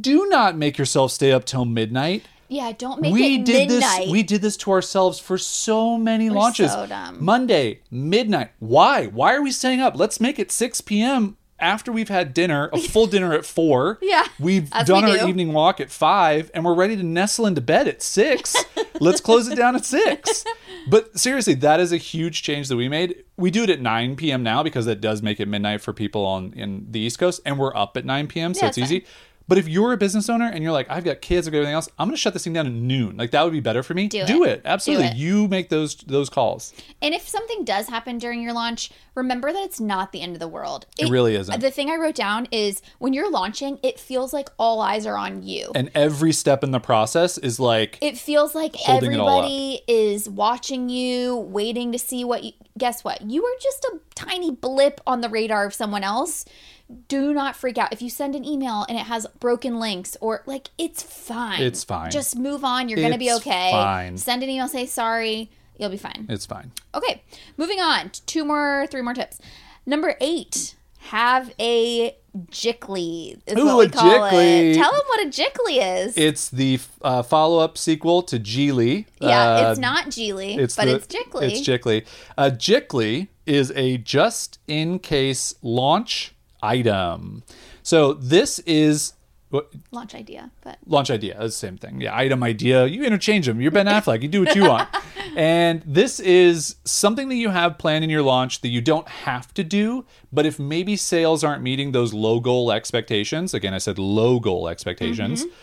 do not make yourself stay up till midnight. Yeah, don't make we it did midnight. this we did this to ourselves for so many launches. so dumb. Monday, midnight. Why? Why are we staying up? Let's make it 6 p.m. after we've had dinner, a [LAUGHS] full dinner at 4. Yeah, We've done we our do. evening walk at 5 and we're ready to nestle into bed at 6. [LAUGHS] Let's close it down at 6. But seriously, that is a huge change that we made. We do it at 9 p.m. now because that does make it midnight for people on in the East Coast and we're up at 9 p.m. so Yeah, it's it's easy. But if you're a business owner and you're like, I've got kids, I've got everything else, I'm gonna shut this thing down at noon. Like that would be better for me. Do Do it. it. Absolutely. Do it. You make those those calls. And if something does happen during your launch, remember that it's not the end of the world. It really isn't. The thing I wrote down is when you're launching, it feels like all eyes are on you. And every step in the process is like it feels like Holding it all up. everybody is watching you, waiting to see what you guess what? You are just a tiny blip on the radar of someone else. Do not freak out. If you send an email and it has broken links or like it's fine. It's fine. Just move on. You're gonna be It's okay. fine. Send an email, say sorry. You'll be fine. it's fine. Okay, moving on. Two more, three more tips. Number eight, have a jiggly. Is Ooh, what we a call jiggly. it. Tell them what a jiggly is. It's the uh, follow up sequel to Gigli. yeah, Uh, it's not Gigli, it's but the- it's jiggly. It's Jiggly. Uh, Jiggly is a just in case launch item. So this is what? Launch idea, but launch idea the same thing. Yeah item idea. You interchange them. You're ben [LAUGHS] affleck. You do what you want. And this is something that you have planned in your launch that you don't have to do but if maybe sales aren't meeting those low goal expectations again i said low goal expectations Mm-hmm.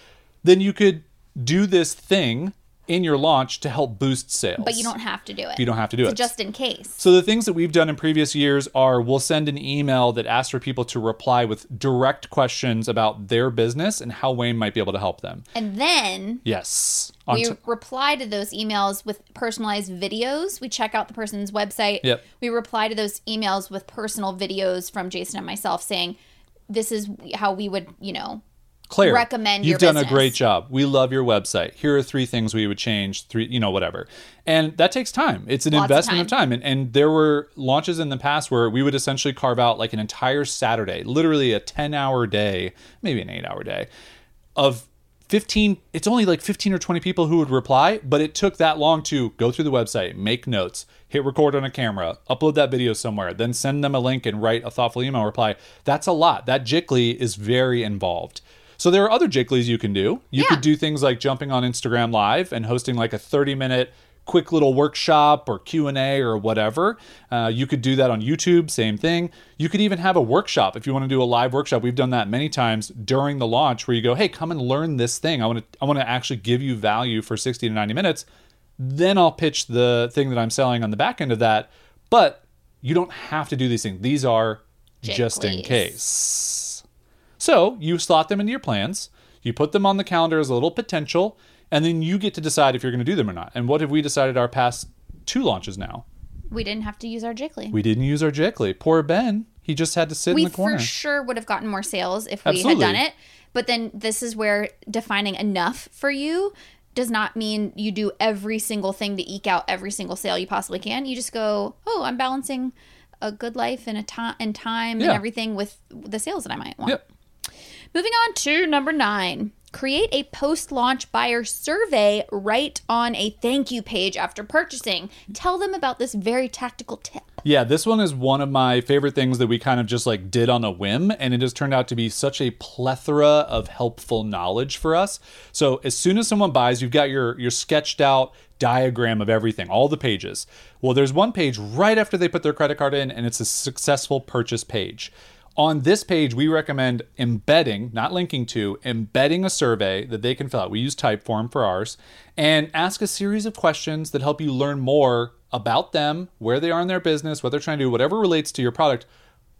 then you could do this thing in your launch to help boost sales but you don't have to do it. you don't have to do So it just in case. so the things that we've done in previous years are we'll send an email that asks for people to reply with direct questions about their business and how WAIM might be able to help them. And then Yes. We t- reply to those emails with personalized videos. We check out the person's website. Yep. We reply to those emails with personal videos from Jason and myself saying, this is how we would, you know, Claire, recommend you've done a great job. We love your website. Here are three things we would change. Three, you know, whatever. And that takes time. It's an Lots investment of time. time. And, and there were launches in the past where we would essentially carve out like an entire Saturday, literally a 10 hour day, maybe an eight hour day of 15 it's only like 15 or 20 people who would reply but it took that long to go through the website make notes hit record on a camera upload that video somewhere then send them a link and write a thoughtful email reply that's a lot that jiggly is very involved so there are other jigglies you can do. You Yeah. could do things like jumping on instagram live and hosting like a 30 minute quick little workshop or q&a or whatever. Uh, you could do that on youtube same thing. You could even have a workshop if you want to do a live workshop. We've done that many times during the launch where you go hey come and learn this thing. I want to i want to actually give you value for 60 to 90 minutes. Then i'll pitch the thing that i'm selling on the back end of that but you don't have to do these things. These are just in case so you slot them into your plans, you put them on the calendar as a little potential, and then you get to decide if you're going to do them or not. And what have we decided our past two launches now? we didn't have to use our jiggly. We didn't use our Jiggly. Poor Ben. He just had to sit we in the corner. We for sure would have gotten more sales if we Absolutely. had done it. But then this is where defining enough for you does not mean you do every single thing to eke out every single sale you possibly can. You just go, oh, I'm balancing a good life and a time and time Yeah. and everything with the sales that I might want. Yep. Moving on to number nine. Create a post launch buyer survey right on a thank you page after purchasing. Tell them about this very tactical tip. Yeah, this one is one of my favorite things that we kind of just like did on a whim, and it has turned out to be such a plethora of helpful knowledge for us. So as soon as someone buys, you've got your your sketched out diagram of everything, all the pages. Well, there's one page right after they put their credit card in, and it's a successful purchase page. On this page, we recommend embedding, not linking to, embedding a survey that they can fill out. We use Typeform for ours and ask a series of questions that help you learn more about them, where they are in their business, what they're trying to do, whatever relates to your product.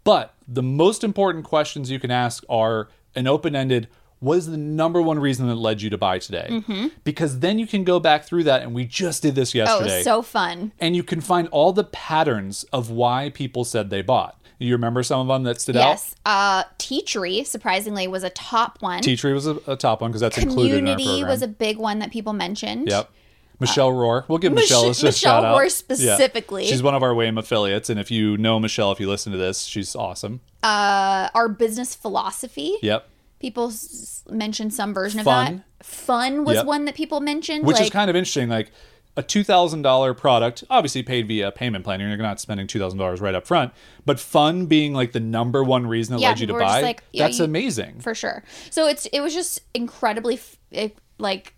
But the most important questions you can ask are an open ended what is the number one reason that led you to buy today? Mm-hmm. Because then you can go back through that, and we just did this yesterday. Oh, yesterday so fun. and you can find all the patterns of why people said they bought. You remember some of them that stood out? Yes. Uh, tea tree, surprisingly, was a top one. Tea tree was a, a top one because that's included in our Community program. was a big one that people mentioned. yep. Michelle Rohr. We'll give Mich- Michelle a Michelle shout out. Rohr Yeah. specifically. She's one of our WAIM affiliates, and if you know Michelle, if you listen to this, she's awesome. Uh, our business philosophy. Yep. People s- mentioned some version Fun. of that. Fun was Yep. one that people mentioned. Which like, is kind of interesting. Like a two thousand dollar product, obviously paid via payment plan. You're not spending two thousand dollars right up front, but fun being like the number one reason that Yeah, led you to people were just buy. like, yeah, that's you- amazing. for sure. So it's it was just incredibly f- it, like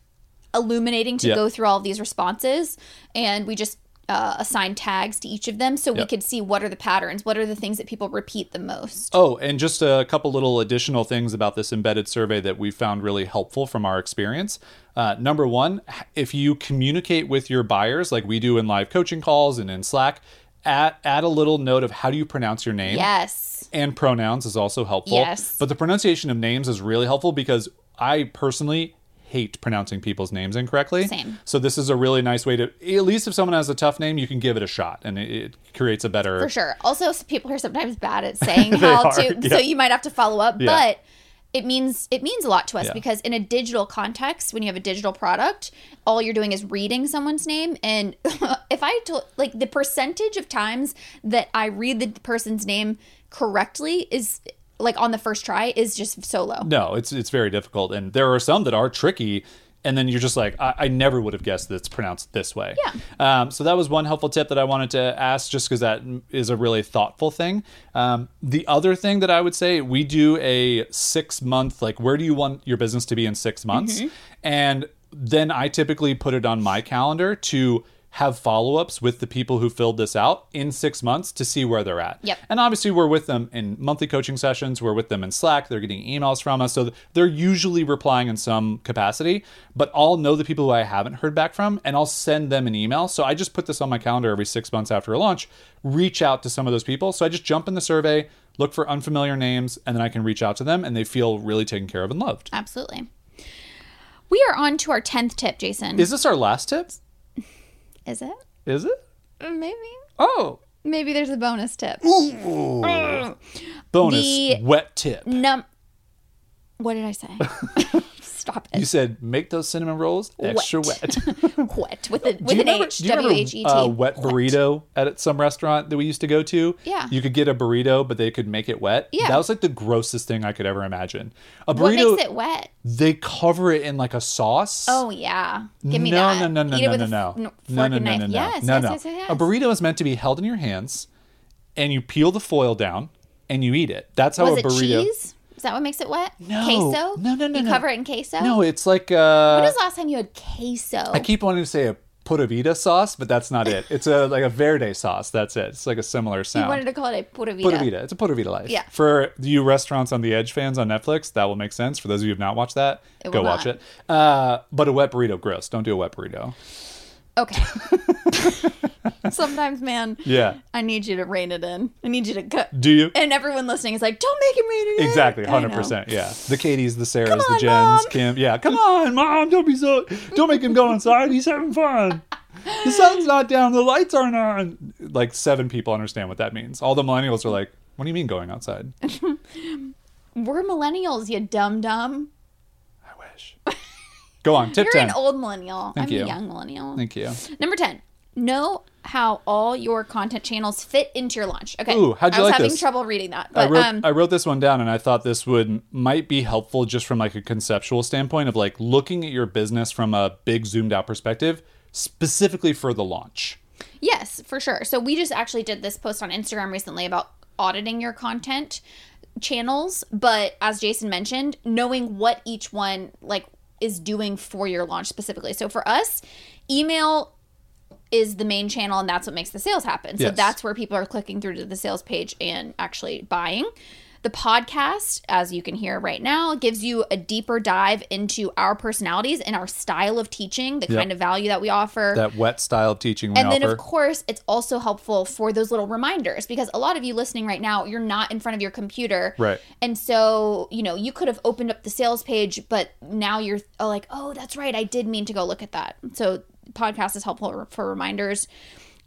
illuminating to Yeah. go through all of these responses, and we just uh, assigned tags to each of them so we could see what are the patterns, what are the things that people repeat the most. Oh, and just a couple little additional things about this embedded survey that we found really helpful from our experience. Uh, number one, if you communicate with your buyers like we do in live coaching calls and in Slack, add, add a little note of how do you pronounce your name. Yes. And pronouns is also helpful. Yes. But the pronunciation of names is really helpful because I personally hate pronouncing people's names incorrectly. Same. So this is a really nice way to, at least if someone has a tough name, you can give it a shot and it, it creates a better. For sure. Also, people are sometimes bad at saying [LAUGHS] how are, to, yeah. so you might have to follow up. Yeah. But it means it means a lot to us Yeah. because in a digital context, when you have a digital product, all you're doing is reading someone's name. And [LAUGHS] if I told, like, the percentage of times that I read the person's name correctly is like on the first try is just so low. No, it's it's very difficult, and there are some that are tricky. And then you're just like, I, I never would have guessed that it's pronounced this way. Yeah. Um, so that was one helpful tip that I wanted to ask, just because that is a really thoughtful thing. Um, the other thing that I would say, we do a six month, like, where do you want your business to be in six months? And then I typically put it on my calendar to have follow-ups with the people who filled this out in six months to see where they're at. Yep. And obviously, we're with them in monthly coaching sessions. We're with them in Slack. They're getting emails from us. So they're usually replying in some capacity. But I'll know the people who I haven't heard back from and I'll send them an email. So I just put this on my calendar every six months after a launch, reach out to some of those people. So I just jump in the survey, look for unfamiliar names, and then I can reach out to them and they feel really taken care of and loved. Absolutely. We are on to our 10th tip, Jason. Is this our last tip? Is it? Is it? Maybe. Oh. Maybe there's a bonus tip. Bonus The- wet tip. Num. What did I say? [LAUGHS] Stop You said make those cinnamon rolls extra Wet. wet. [LAUGHS] Wet with, a, with an remember- H. do you remember, W H E T. Uh, wet burrito at some restaurant that we used to go to. Yeah. You could get a burrito, but they could make it wet. Yeah. That was like the grossest thing I could ever imagine. A burrito. What makes it wet? they cover it in like a sauce. Oh yeah, give me no, that. No, no, no, Eat no, it no, a no, no, no, no, no, no, no, no, Yes, no, yes, no. yes, yes, yes. A burrito is meant to be held in your hands, and you peel the foil down, and you eat it. That's how Was a it burrito. cheese? Is that what makes it wet? No. Queso? No, no, no, You no. cover it in queso? No, it's like uh. When was the last time you had queso? I keep wanting to say a Pura Vida sauce, but that's not it. It's a [LAUGHS] like a verde sauce. That's it. It's like a similar sound. you wanted to call it a pura vida. Pura Vida. It's a Pura Vida life. Yeah. For you restaurants on the Edge fans on Netflix, that will make sense. For those of you who have not watched that, It go watch it. Uh, but a wet burrito, gross. Don't do a wet burrito. Okay. [LAUGHS] Sometimes, man, Yeah. I need you to rein it in. I need you to cut. Do you? And everyone listening is like, "Don't make him rein it in." Exactly, hundred percent. Yeah, the [LAUGHS] Katie's, the Sarahs, Come the Jens, Mom. Kim. Yeah, come on, mom, don't be so. Don't make him go inside. He's having fun. The sun's not down. The lights aren't on. Like seven people understand what that means. All the millennials are like, "What do you mean going outside?" [LAUGHS] We're millennials, you dumb dumb. I wish. Go on, tip You're ten. an old millennial. Thank I'm you. a young millennial. Thank you. Number 10. know how all your content channels fit into your launch. Okay. Ooh, how'd you I was like having this? trouble reading that. I wrote, um I wrote this one down and I thought this would might be helpful just from like a conceptual standpoint of like looking at your business from a big zoomed out perspective specifically for the launch. Yes, for sure. So we just actually did this post on Instagram recently about auditing your content channels, but as Jason mentioned, knowing what each one like is doing for your launch specifically. So for us, email is the main channel and that's what makes the sales happen. So Yes. that's where people are clicking through to the sales page and actually buying. The podcast, as you can hear right now, gives you a deeper dive into our personalities and our style of teaching, the Yep. kind of value that we offer That wet style of teaching we and then offer. of course it's also helpful for those little reminders because a lot of you listening right now you're not in front of your computer Right. and so you know you could have opened up the sales page but now you're oh, like oh that's right i did mean to go look at that so podcast is helpful for reminders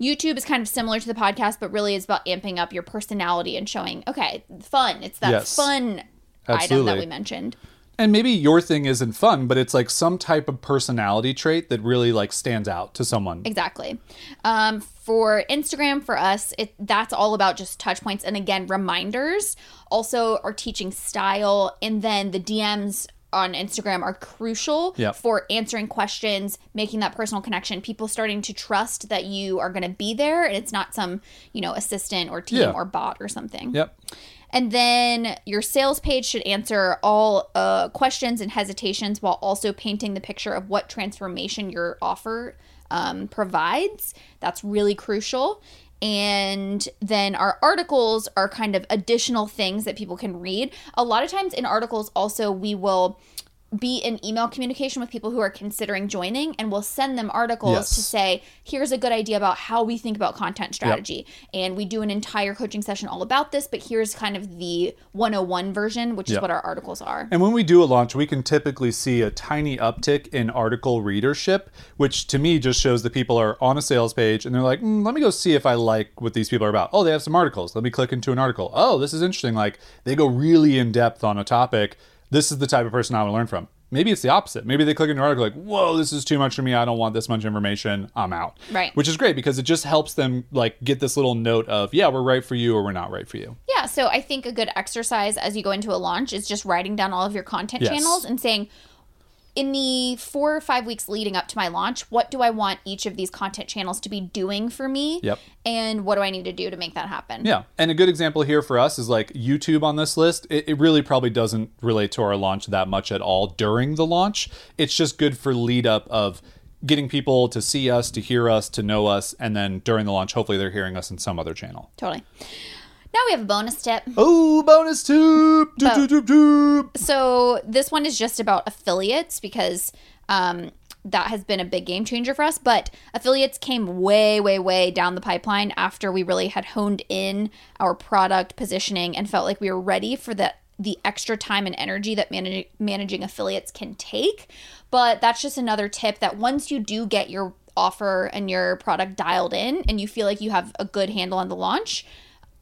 youtube is kind of similar to the podcast but really is about amping up your personality and showing okay fun it's that Yes. fun item that we mentioned and maybe your thing isn't fun, but it's like some type of personality trait that really like stands out to someone. Exactly. Um, for Instagram, for us, it that's all about just touch points and again reminders. Also, our teaching style, and then the DMs on Instagram are crucial Yep. for answering questions, making that personal connection. People starting to trust that you are going to be there, and it's not some you know assistant or team Yeah. or bot or something. Yep. And then your sales page should answer all uh, questions and hesitations while also painting the picture of what transformation your offer um, provides. That's really crucial. And then our articles are kind of additional things that people can read. A lot of times in articles, also, we will be in email communication with people who are considering joining and we'll send them articles Yes. to say here's a good idea about how we think about content strategy and we do an entire coaching session all about this but here's kind of the 101 version which is what our articles are And when we do a launch, we can typically see a tiny uptick in article readership, which to me just shows that people are on a sales page and they're like, mm, let me go see if I like what these people are about. Oh, they have some articles. Let me click into an article. Oh, this is interesting. Like they go really in depth on a topic. This is the type of person I want to learn from. Maybe it's the opposite. Maybe they click an article like, whoa, this is too much for me. I don't want this much information. I'm out. Right. Which is great because it just helps them like get this little note of, yeah, we're right for you or we're not right for you. yeah so i think a good exercise as you go into a launch is just writing down all of your content Yes. channels and saying in the four or five weeks leading up to my launch what do i want each of these content channels to be doing for me Yep. and what do i need to do to make that happen Yeah. And a good example here for us is like YouTube on this list. It, it really probably doesn't relate to our launch that much at all during the launch. It's just good for lead up of getting people to see us, to hear us, to know us. And then during the launch, hopefully they're hearing us in some other channel. totally now we have a bonus tip Oh, bonus tube! Doop, doop, doop, so this one is just about affiliates because um, that has been a big game changer for us. But affiliates came way, way, way down the pipeline after we really had honed in our product positioning and felt like we were ready for the the extra time and energy that managing managing affiliates can take. But that's just another tip that once you do get your offer and your product dialed in and you feel like you have a good handle on the launch,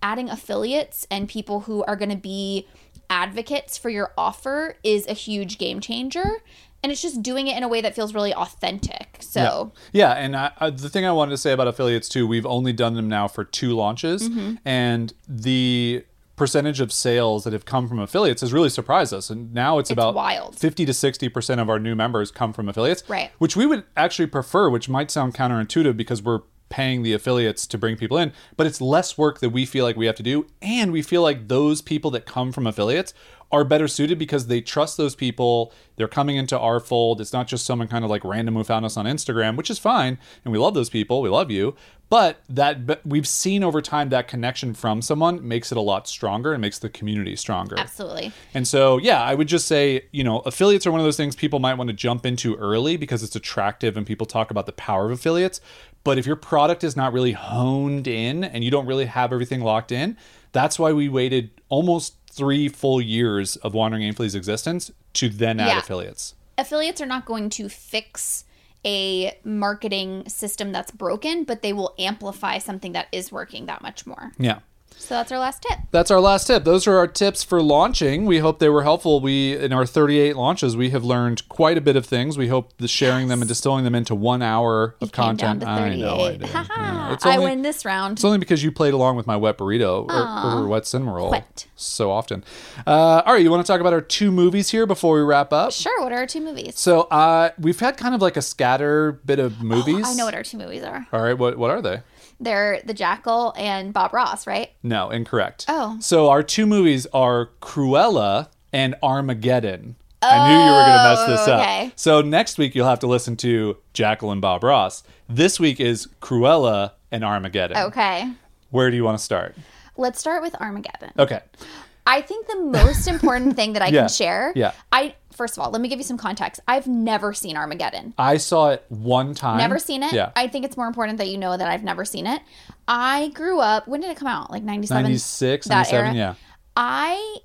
adding affiliates and people who are going to be advocates for your offer is a huge game changer. And it's just doing it in a way that feels really authentic. So, Yeah, and I, I, the thing I wanted to say about affiliates too, we've only done them now for two launches, Mm-hmm. and the percentage of sales that have come from affiliates has really surprised us. And now it's, about wild. fifty to sixty percent of our new members come from affiliates, Right. Which we would actually prefer, which might sound counterintuitive because we're paying the affiliates to bring people in, but it's less work that we feel like we have to do, and we feel like those people that come from affiliates are better suited because they trust those people. They're coming into our fold. It's not just someone kind of like random who found us on Instagram, which is fine. And we love those people. We love you. But that but we've seen over time that connection from someone makes it a lot stronger and makes the community stronger. absolutely. And so, yeah, I would just say, you know, affiliates are one of those things people might want to jump into early because it's attractive and people talk about the power of affiliates. But if your product is not really honed in and you don't really have everything locked in, that's why we waited almost three full years of Wandering Aimfully's existence to then add Yeah. affiliates. Affiliates are not going to fix a marketing system that's broken, but they will amplify something that is working that much more. Yeah. So that's our last tip. That's our last tip. Those are our tips for launching. We hope they were helpful. We in our 38 launches, we have learned quite a bit of things. We hope the sharing them and distilling them into one hour of Came down content. I know I 38. did. [LAUGHS] Haha. Yeah. It's I only- win this round. It's only because you played along with my wet burrito or, or wet cinnamon roll Wet. so often. Uh, all right, you want to talk about our two movies here before we wrap up? Sure. What are our two movies? So uh, we've had kind of like a scatter bit of movies. [GASPS] Oh, I know what our two movies are. All right, what what are they? They're The Jackal and Bob Ross, right? No, incorrect. Oh. So our two movies are Cruella and Armageddon. Oh, I knew you were going to mess this up. Oh, okay. So next week you'll have to listen to Jackal and Bob Ross. This week is Cruella and Armageddon. Okay. Where do you want to start? Let's start with Armageddon. Okay. I think the most important thing that I [LAUGHS] Yeah. can share. Yeah. I first of all, let me give you some context. I've never seen Armageddon. I saw it one time. Never seen it. Yeah. I think it's more important that you know that I've never seen it. I grew up. When did it come out? Like 97? 96, that 97, era? yeah. I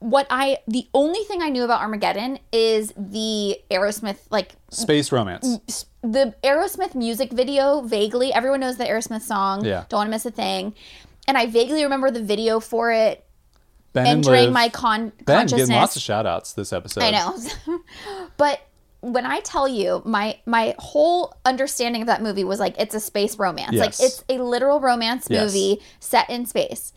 what I the only thing I knew about Armageddon is the Aerosmith like Space romance. the Aerosmith music video vaguely. Everyone knows the Aerosmith song. Yeah. Don't want to miss a thing. And I vaguely remember the video for it Ben and entering Liv. my con- Ben consciousness. getting lots of shout outs this episode. I know. [LAUGHS] but when I tell you my my whole understanding of that movie was like it's a space romance. Like it's a literal romance Yes. movie set in space.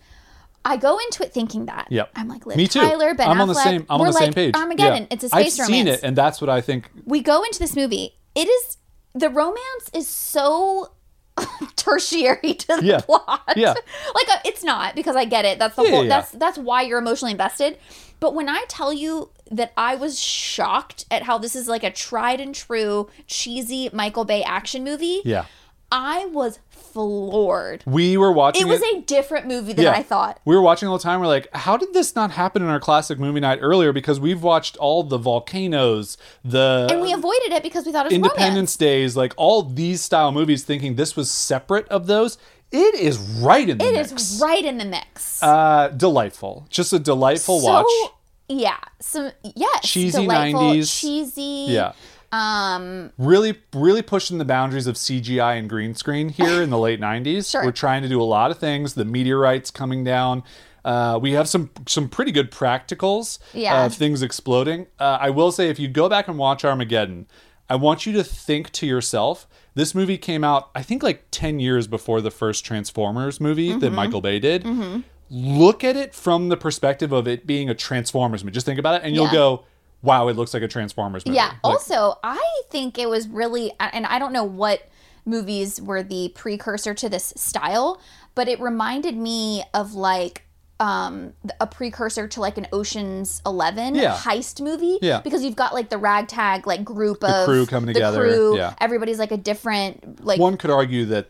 I go into it thinking that. Yep. I'm like Liv Me too. Tyler, Ben I'm on the same. I'm we're on the like same page. Armageddon. Yeah. It's a space I've romance. seen it, and that's what I think. we go into this movie. It is the romance is so [LAUGHS] tertiary to the Yeah. plot. Yeah. [LAUGHS] like uh, it's not because I get it. That's the Yeah, whole. yeah, That's that's why you're emotionally invested. But when I tell you that I was shocked at how this is like a tried and true cheesy Michael Bay action movie, Yeah. I was floored. We were watching It was a different movie than I thought. We were watching all the time. We're like, how did this not happen in our classic movie night earlier? Because we've watched all the volcanoes, the And we avoided it because we thought it was Independence romance. Days, like all these style movies, thinking this was separate of those. It is right in the It mix. is right in the mix. Uh, delightful. Just a delightful so watch. yeah, some yes, Cheesy 90s. cheesy. Yeah. Um, really really pushing the boundaries of CGI and green screen here in the late [LAUGHS] 90s. Sure. We're trying to do a lot of things. The meteorites coming down. Uh, we have some some pretty good practicals Yeah. of things exploding. Uh, I will say if you go back and watch Armageddon, I want you to think to yourself, this movie came out I think like 10 years before the first Transformers movie that Mm-hmm. Michael Bay did. Look at it from the perspective of it being a Transformers movie. Just think about it and you'll Yeah. go, "Wow, it looks like a Transformers movie." yeah. Like, also, I think it was really, and I don't know what movies were the precursor to this style, but it reminded me of like um a precursor to like an Ocean's 11 Yeah. heist movie Yeah. because you've got like the ragtag like group of crew coming the together, crew, yeah. everybody's like a different like one could argue that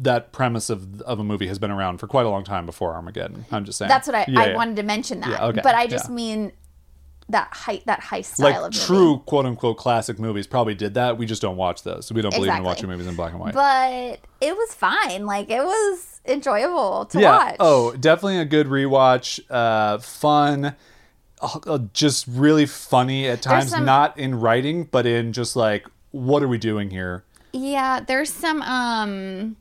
that premise of of a movie has been around for quite a long time before Armageddon. I'm just saying. That's what I, Yeah, I yeah. wanted to mention that. Okay, But I just mean that height that high style Like of movie. true quote unquote classic movies probably did that. We just don't watch those. So we don't believe in watching movies in black and white. But it was fine. Like it was enjoyable to yeah. watch. Oh, definitely a good rewatch. Uh, fun. uh, just really funny at times. some- Not in writing, but in just like, what are we doing here? Yeah, there's some um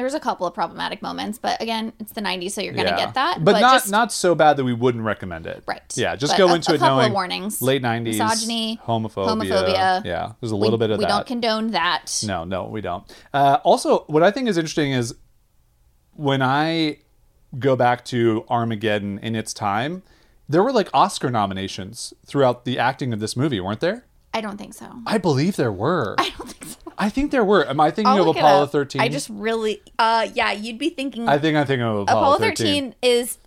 there's a couple of problematic moments, but again, it's the 90s so you're going to Yeah. get that. but, not just, not so bad that we wouldn't recommend it. Right. Yeah, just But go a- into a it couple of knowing warnings. late nineties Misogyny, homophobia. homophobia. Yeah, there's a we, little bit of we that. We don't condone that. No, no, we don't. Uh, also, what I think is interesting is when I go back to Armageddon in its time, there were like Oscar nominations throughout the acting of this movie, weren't there? I don't think so. I believe there were. [LAUGHS] I don't think so. I think there were. Am I thinking I'll of Apollo 13? I just really uh yeah, you'd be thinking I think I'm thinking of Apollo, Apollo 13. 13 is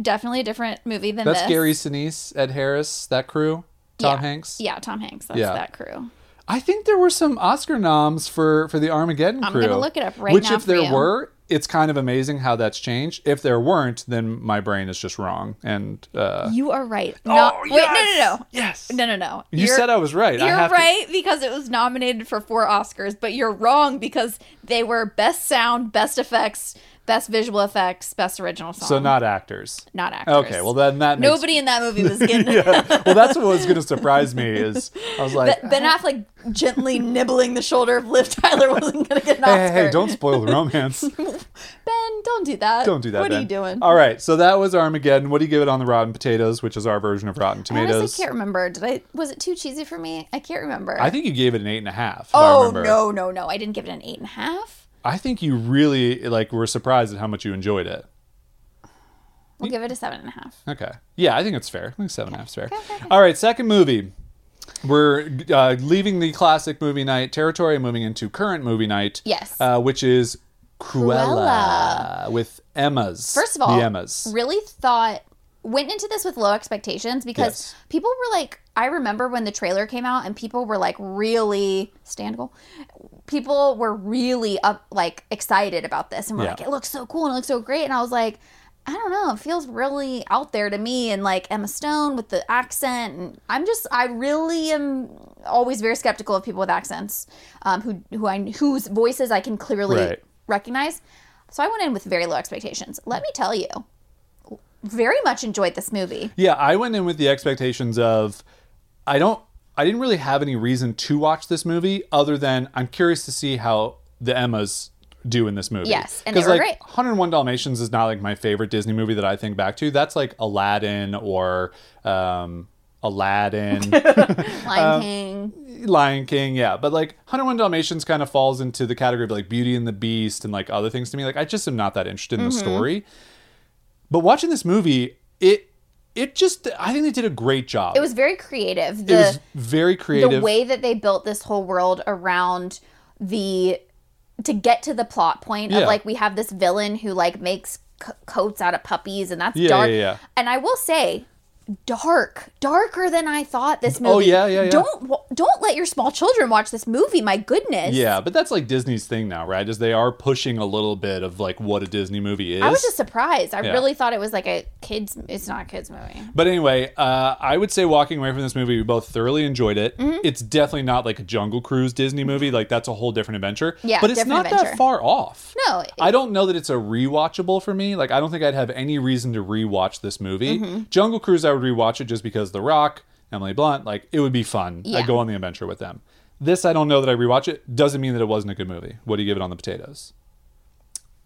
definitely a different movie than That's this. Gary Sinise, Ed Harris, that crew, Tom yeah. Hanks. Yeah, Tom Hanks. That's Yeah. that crew. I think there were some Oscar noms for for the Armageddon crew. I'm gonna look it up right Which, now Which, if there you. were, it's kind of amazing how that's changed. If there weren't, then my brain is just wrong. And uh, You are right. No, wait, no, no, no. yes, No, no, no. You You're- said I was right. You're have to- right because it was nominated for four Oscars, but you're wrong because they were best sound, best effects, best visual effects, best original song. So not actors. not actors. Okay, well then that makes, nobody in that movie was [LAUGHS] getting yeah. Well, that's what was going to surprise me is I was like, Ben Affleck gently [LAUGHS] nibbling the shoulder of Liv Tyler wasn't going to get an hey, Oscar. hey, hey, don't spoil the romance. [LAUGHS] Ben, don't do that. Don't do that. What Ben. are you doing? All right, so that was Armageddon. What do you give it on the Rotten Potatoes, which is our version of Rotten Tomatoes? I honestly can't remember. Did I? Was it too cheesy for me? I can't remember. I think you gave it an eight and a half. oh no, no, no! I didn't give it an eight and a half. I think you really like were surprised at how much you enjoyed it. We'll give it a seven and a half. Okay. Yeah, I think it's fair. I think seven and a half is fair. Okay, okay, All right, second movie. We're uh, leaving the classic movie night territory and moving into current movie night. Yes. Uh, which is Cruella, Cruella. with Emmas. First of all, the Emmas. really thought went into this with low expectations because Yes. people were like, I remember when the trailer came out and people were like really standable. People were really up like excited about this and were Yeah. like, it looks so cool and it looks so great. And I was like, I don't know, it feels really out there to me and like Emma Stone with the accent and I'm just I really am always very skeptical of people with accents um, who who I whose voices I can clearly Right. recognize. So I went in with very low expectations. Let me tell you, very much enjoyed this movie. Yeah, I went in with the expectations of I don't I didn't really have any reason to watch this movie other than I'm curious to see how the Emmas do in this movie. Yes, and they were like great. 101 Dalmatians is not like my favorite Disney movie that I think back to. That's like Aladdin or um Aladdin, [LAUGHS] Lion [LAUGHS] King. Lion King, yeah. But like 101 Dalmatians kind of falls into the category of like Beauty and the Beast and like other things to me. Like I just am not that interested in the Mm-hmm. story. But watching this movie, it it just I think they did a great job. It was very creative. It was very creative. the way that they built this whole world around the to get to the plot point Yeah. of like we have this villain who like makes c- coats out of puppies and that's Yeah, dark. yeah, yeah. And I will say dark darker than i thought this oh, movie Oh, yeah, yeah, yeah. don't don't let your small children watch this movie my goodness yeah, but that's like Disney's thing now, right? Is they are pushing a little bit of like what a Disney movie is. i was just surprised i Yeah. really thought it was like a kids it's not a kids movie But anyway, uh, I would say walking away from this movie, we both thoroughly enjoyed it. Mm-hmm. It's definitely not like a Jungle Cruise Disney movie. Like that's a whole different adventure. Yeah, but it's not adventure. that far off. no I don't know that it's a rewatchable for me. Like I don't think I'd have any reason to rewatch this movie. Mm-hmm. Jungle Cruise, I would rewatch it just because The Rock, Emily Blunt, like it would be fun. Yeah. I'd go on the adventure with them. This, I don't know that I rewatch it. Doesn't mean that it wasn't a good movie. What do you give it on the potatoes?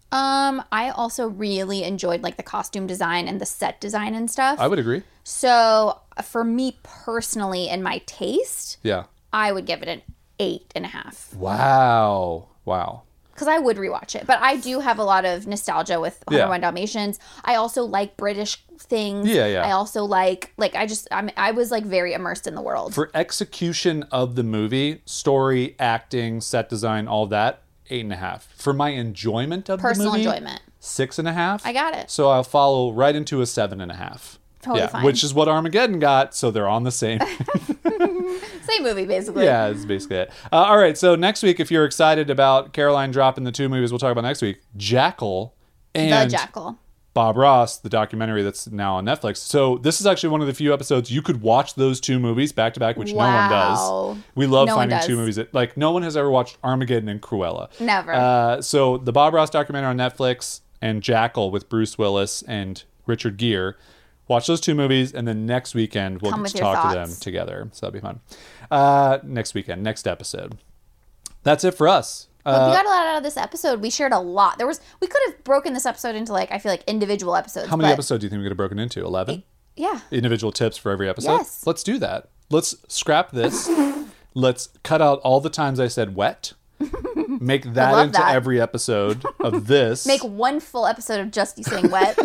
um i also really enjoyed like the costume design and the set design and stuff I would agree. So for me personally, in my taste, Yeah. I would give it an eight and a half Wow. Wow. Because I would rewatch it. But I do have a lot of nostalgia with Yeah. 101 Dalmatians. I also like British things. Yeah, yeah. I also like like I just I'm I was like very immersed in the world. For execution of the movie, story, acting, set design, all that, eight and a half. For my enjoyment of Personal the movie, Personal enjoyment. six and a half. I got it. So I'll follow right into a seven and a half. Totally yeah, fine. which is what Armageddon got. So they're on the same. [LAUGHS] Same movie basically. yeah, that's basically it. Uh, all right, so next week, if you're excited about Caroline dropping the two movies we'll talk about next week, Jackal The and Jackal. Bob Ross, the documentary that's now on Netflix. So this is actually one of the few episodes you could watch those two movies back to back, which no one does. We love No finding two movies that like no one has ever watched Armageddon and Cruella. Never. Uh, so the Bob Ross documentary on Netflix and Jackal with Bruce Willis and Richard Gere. Watch those two movies, and then next weekend we'll Come get to talk to them together. So that'd be fun. Uh, next weekend, next episode. That's it for us. Uh, we got a lot out of this episode. We shared a lot. There was we could have broken this episode into like I feel like individual episodes. how many episodes do you think we could have broken into? Eleven. Yeah. individual tips for every episode? Yes. Let's do that. Let's scrap this. [LAUGHS] Let's cut out all the times I said wet. Make [LAUGHS] that into that. every episode of this. [LAUGHS] Make one full episode of just you saying wet.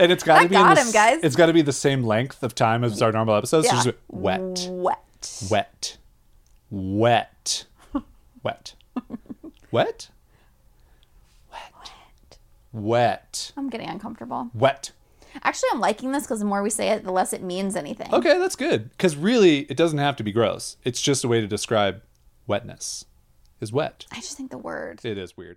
And it's got to I be got the him, s- guys. It's got to be the same length of time as our normal episodes. So just wet, wet. wet, wet, wet, wet, wet, wet, I'm getting uncomfortable. wet. Actually, I'm liking this because the more we say it, the less it means anything. Okay, that's good. Because really, it doesn't have to be gross. It's just a way to describe wetness. Is wet. I just think the word. It is weird.